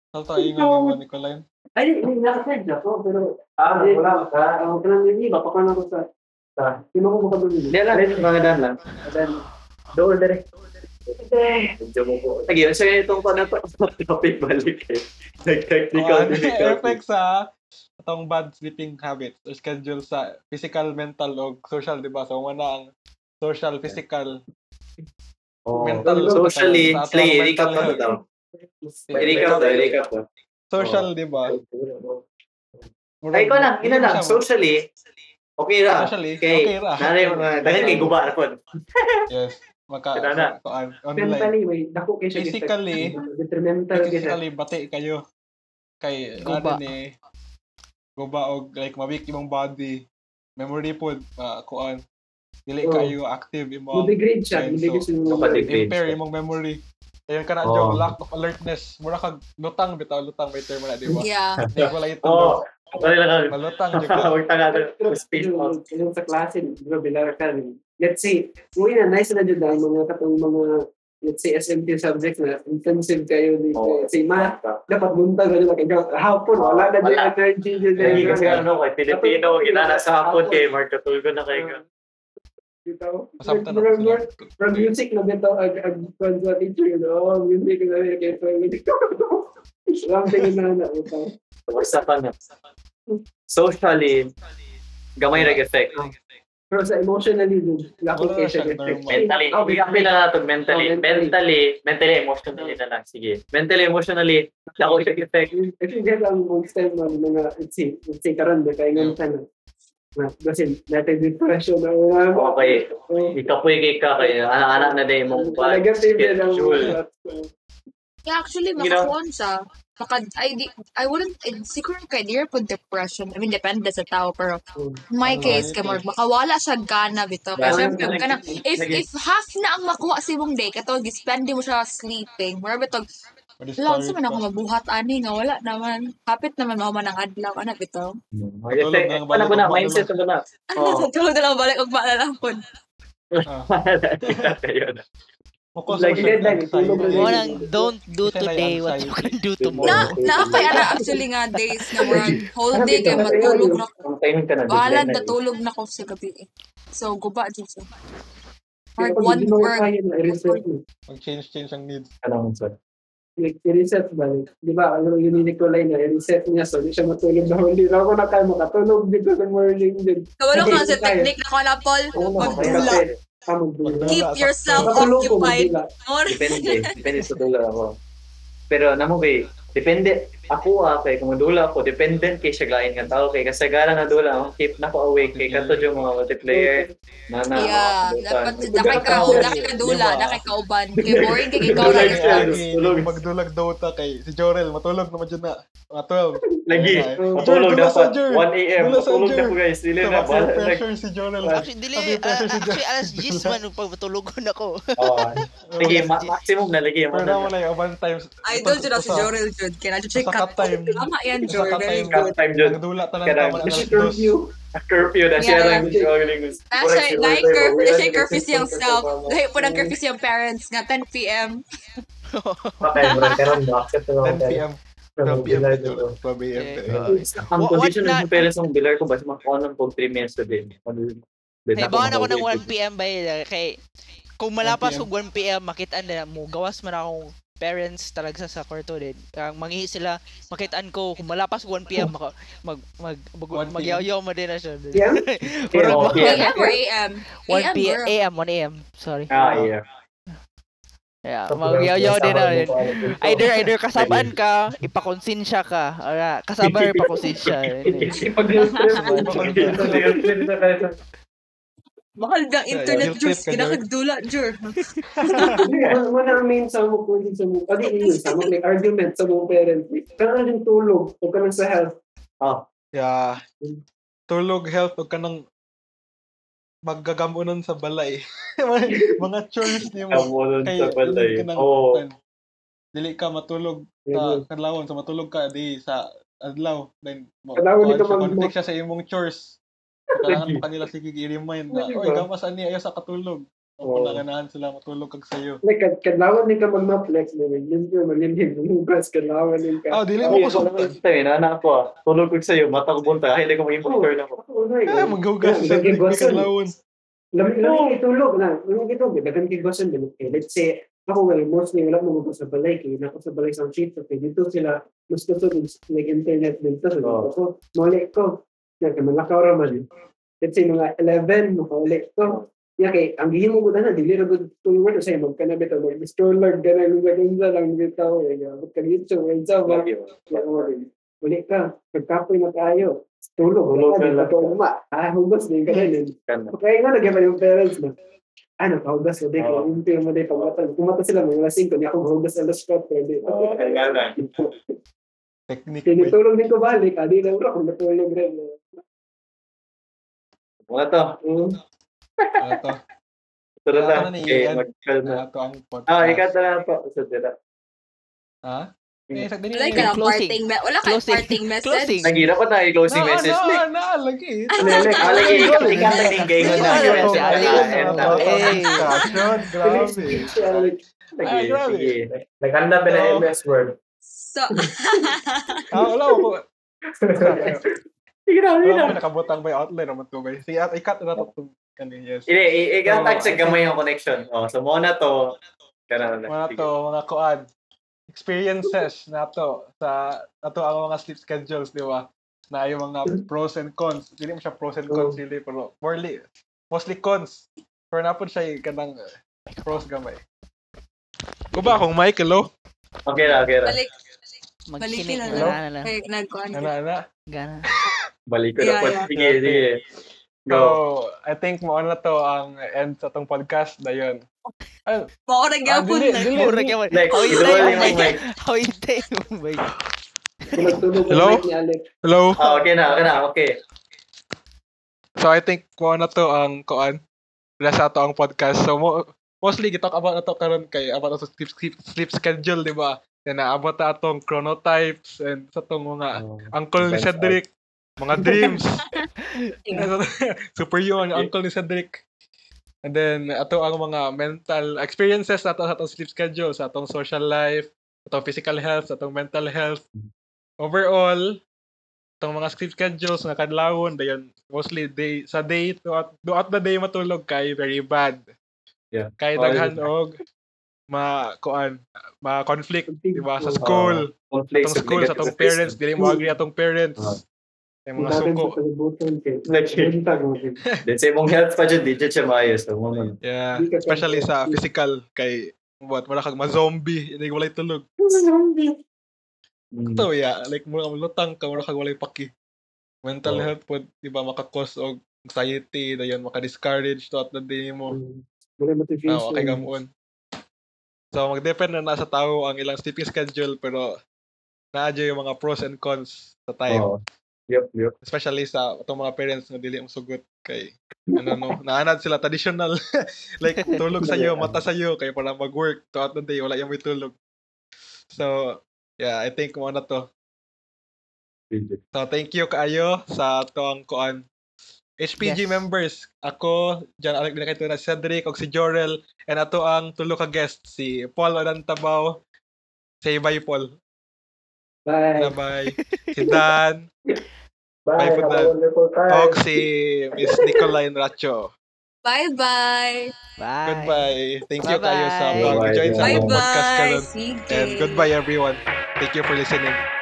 Salto ingon mo Nicolay. Ay, hindi naka-send na to, pero... Ah, Hindi, wala ka. Ako ka lang yung iba, papaano ko sa... Sa- Sino ko ba doon? Hindi lang, mga dan lang. Then, Doon dire. Medyo mo po. Sige, so itong pa na to. Topic balik eh. Nag-technical Ano, difficulty. effect sa atong bad sleeping habits or schedule sa physical, mental, o social, di ba? So, una ang social, physical, Oh. mental. Socially, sa mental recap na health. daw. I-recap daw, i-recap daw. Social, di ba? Ay, ikaw lang, ina lang. Socially, okay ra. Socially, Okay. okay ra. Mga, dahil kay guba na po. Yes. Maka, kuan, online. mentally, wait, dako kayo siya. Physically, detrimental. Physically, bati kayo. Kay, Guba. ano ni, guba o like, mabik imong body. Memory po, uh, kuan. Dili Oh. kayo active imong Mo-degrade siya. Ayun, Mo-degrade so. Kapatid. impair imong memory. Ayun ka na Oh. yung lack of alertness. Mura kag lutang bitaw lutang may term na di ba? Yeah. Di wala ito. Lang. Malutang jud ka. Huwag Pero, space out. yung sa klase, di ba, bilang ka, let's say, kung na, nice na dyan ang mga katong mga, let's say, SMT subjects na intensive kayo dito. Oo. Let's say, math, dapat buntag na lang. Hapon, wala na dyan energy dyan. Lagi kasi ano, kay Pilipino, inana sa hapon kay Mark Katulgo na kayo. Dito. Masabtan From- ako from- music na bitaw, ag ag ag sa teacher, you know, music na rin kayo. Music. Something na na. bitaw. Basta pa na. Socially, gamay rag effect. Pero sa emotionally, Wala application siya effect. normal. Mentally, Oh, i-apply na natin mentally. Oh, mentally. mentally, mentally, emotionally na lang. Sige. Mentally, emotionally, ako yung effect. Kasi dyan ang most time ng mga, let's say, let's say karon, di kaya nga sana. Na, kasi natin depression na mga Okay. Ikapoy kay ka kay anak-anak na din mong Negative yan ang schedule. Yeah, actually, You know- makakuha siya. Maka, I, di, I wouldn't, I, siguro kay dear po depression. I mean, depende sa tao, pero in my Ano, case, kay Mark, makawala siya gana bito. Yeah. syempre, kana, if, if half na ang makuha sa imong day, katong gispende mo siya sleeping, marami bitog, lang sa man ako mabuhat ani nga wala naman. Kapit naman mo man ang adlaw ana bitaw. Matulog Effect, na ano ba na, balik- mindset na ba na? Oo. Tulog na lang balik og maalalapon. Ayun. Like, deadline, sa tulog na lang. Don't do na today what you can do Na tomorrow. na ako ara actually nga days nga murag whole day kay matulog na na. bahala deadline na na. tulog na ko sa gabi. So guba. Kaya Hard pag one hindi work. kaya na. Mag-change-change ang needs. Anong sa? Like, i-reset ba? Di ba, ano yung Nicolay na, i-reset niya, so di siya matulog na hindi na ako na kaya makatulog dito sa morning din. Hindi, ka sa hindi kaya. technique na ko na Paul. Oo Keep yourself occupied. Depende. Depende sa dula ako. Pero namo kay depende ako ah kay kung dula ako dependent kay siya lain nga tao kay kasagaran na dula ako keep na ko awake kay kato yung mga multiplayer na na yeah, dapat dakay ka dakay ka dula, dakay ka uban. Kay boring kay ikaw lang. tulog. magdulag Dota kay si Jorel, matulog naman dyan na. Mga 12. lagi matulog dapat Jer. 1 AM matulog na ko guys dili na Sa pressure si Jorel. Actually, dili, ah, pressure si actually, alas 10 man nung pagmatulogon ako. oh lagi ma- maximum na lagi Pero naman na yung one times. Idol jud ako si Jorel jud. Kaya na check Sa up. ka-time. Tama yan, ka-time. good. time jud Nagdula Kada- naman Kasi curfew. curfew na siya Yeah. lang struggling with Na siya, na curfew na siya curfew siyang self. Lahi po ng curfew siyang parents nga 10 p.m. Okay, bro, accept ko 10 p.m. 12 p.m. July to 12 a.m. Okay. ang What- condition ng parents ng bilar ko basta makakuha ng pag 3 minutes day Hey, bangan ako ng 1 p.m. ba yun? Kay, kung malapas ko 1 p.m. makitaan na mo, gawas man akong parents talaga sa kwarto din. Ang mangihi sila, makitaan ko, kung malapas ko 1 p.m. Maka, mag, mag, mag, 1 magyaw-yaw mo din na siya. Yeah? Oh, yeah. AM or AM? 1 AM, p.m. AM, 1 a.m. Sorry. ah yeah Yeah, magyaw-yaw din na rin. Either, either kasabaan ka, ipakonsensya ka. Or uh, kasaba or ipakonsensya. Mahal ng internet ka, Jorel. Kinakagdula. Mo na main sa mo ko sa mo. Ano yun? Sa mo may argument sa mo parents. Kaya din tulog o ka sa health. Yeah. Tulog health o kanang maggagamunon sa balay. mga chores ni mo. Kamulon Kay, sa balay ka oo kan- dili ka matulog sa kadlawon sa matulog ka di sa adlaw then mo ka kuhaan siya, mag- conflict siya sa imong chores kailangan mo kanila sige i-remind na oy gamas ani ayo sa katulog O kung nanganahan sila matulog kag sayo. Like, kad kadlawan din ka mag-maplex mo, limpyo, malimlim, lumugas, kadlawan din ka. Oh, dili mo ko ko sa tayo, na ako ah. Tulog ko sa'yo, mata ko bunta. Ay, hindi ko maging factor na ko. Oh, maghugas Yeah, sa kadlawon. Lamig itulog na. Lamig itulog. Dagan kigwasan din. Let's say, ako well, mostly wala mo ko sa balay. Kaya nako sa balay sa. Okay, dito sila, mas gusto like internet din to. So, muli ko. Nagka malakaw raman. Let's say, mga 11, makauli ko. Ya kay ang gihimo ko na dili ra gud tulungan sa imong kana bitaw mag stroller ka na lugar lang bitaw eh abot ka dito ay sa ba Balik ka, pagkapoy na tayo. Tulog, ka lang. lang. Uma, ah, hugas din ka rin. Kana. Kaya nga nagyan pa yung parents na. Ano, kahugas mo din. Oo. Kung yung mo din pagmatan. Kumata sila mga alas 5, di ako hugas alas 4. Pwede. Kaya nga. Technique. boy. Tinutulong din ko balik. Adi na ura kung natulog rin. Mga to. Mm. Ano to? Ito na Ano na Okay, mag-call na. Ano to ang podcast. Ah, ikat na lang po. Sa tira. Ha? Eh, sa dili Wala na ka parting me- wala ka Closing. parting message. Closing. Nagira pa tayo closing Na, message. na, Like, na, lagi. Lele, Ah, lagi, ikat, ikat, naging gay ko na. Ano, ah, na. ano, eh. Discussion, grabe. Ay, grabe. Naganda pa na. MS Word. So, Ah, wala ko. Sige na, Wala na. ko nakabutang by outline naman to, bay. Sige, at ikat na to. Kani, yes. Hindi, i- ikat Oo, tag sa gamay yung connection. Oh, so mo na to. Kana na. Mga to, mga kuan. Experiences na to sa ato ang mga sleep schedules, di ba? Na yung mga pros and cons. Dili mo siya pros and cons, dili, pero morely, mostly cons. Pero napon siya yung kanang uh, pros gamay. Ko ba akong mic, hello? Okay na, okay na. balik. Magsinik na na lang. na lang. Kaya nagkuhan Ano, ka. ano? Gana. Balik ko na Yeah, po. yeah. Sige, sige. So, Go. I think mo na to ang end sa tong podcast na yun. Mao ra gyapon dili, na. mo yung may. mic. Hawintay mo Hello? mic Alec. Hello? Ah, okay na, okay na, okay. So, I think mo na to ang kuan. Wala sa to ang podcast. So, mo, mostly, gitalk about na to karon kay about sa sleep, sleep, sleep schedule, di ba? Yan naabot na atong chronotypes and sa tong mga uncle ni Cedric, mga dreams. Super yun, ang uncle ni Cedric. And then, ato ang mga mental experiences nato sa atong sleep schedule, sa atong social life, sa atong physical health, sa atong mental health. Overall, atong mga sleep schedules nga kadlawon dayon mostly day sa day throughout, throughout the day matulog kay very bad. Yeah. Kay Oh, daghan og ma kuan ma conflict di ba sa school Conflicts atong school sa atong parents dili mo agree atong parents Ay, mga suko Like, Then sa imong health pa dyan, di dyan siya maayos. Man. Yeah, Di ka especially sa physical kay what wala kag ma-zombie, hindi walay tulog. Mm. To yeah, like mo kang lutang ka wala kag walay paki. Mental Oo. health pod di ba maka-cause og anxiety, dayon maka-discourage throughout the day mo. Wala Ah, motivation. okay gamuon. So mag-depend na nasa tao ang ilang sleeping schedule pero naadyo yung mga pros and cons sa time. Oo. Yup, yup. Especially sa itong mga parents nga dili ang sugot kay ano no, naanad sila traditional like tulog sa iyo, mata sa iyo kay para mag-work throughout the day wala yung may tulog. So, yeah, I think mo na to. So, thank you kaayo sa atong kuan HPG Yes. members. Ako, John Alec Binakito na si Cedric, og si Jorel, and ato ang tulo ka guest, si Paul Odantabaw. Say bye, Paul. Bye. Bye-bye. si Dan, Bye, Bye for have a that. wonderful time. og si Miss Nicoline Racho. Bye-bye. Bye. Goodbye. Thank you kayo sa Bye-bye. pag-join sa Bye-bye. podcast Bye-bye. karon. Sige. And goodbye everyone. Thank you for listening.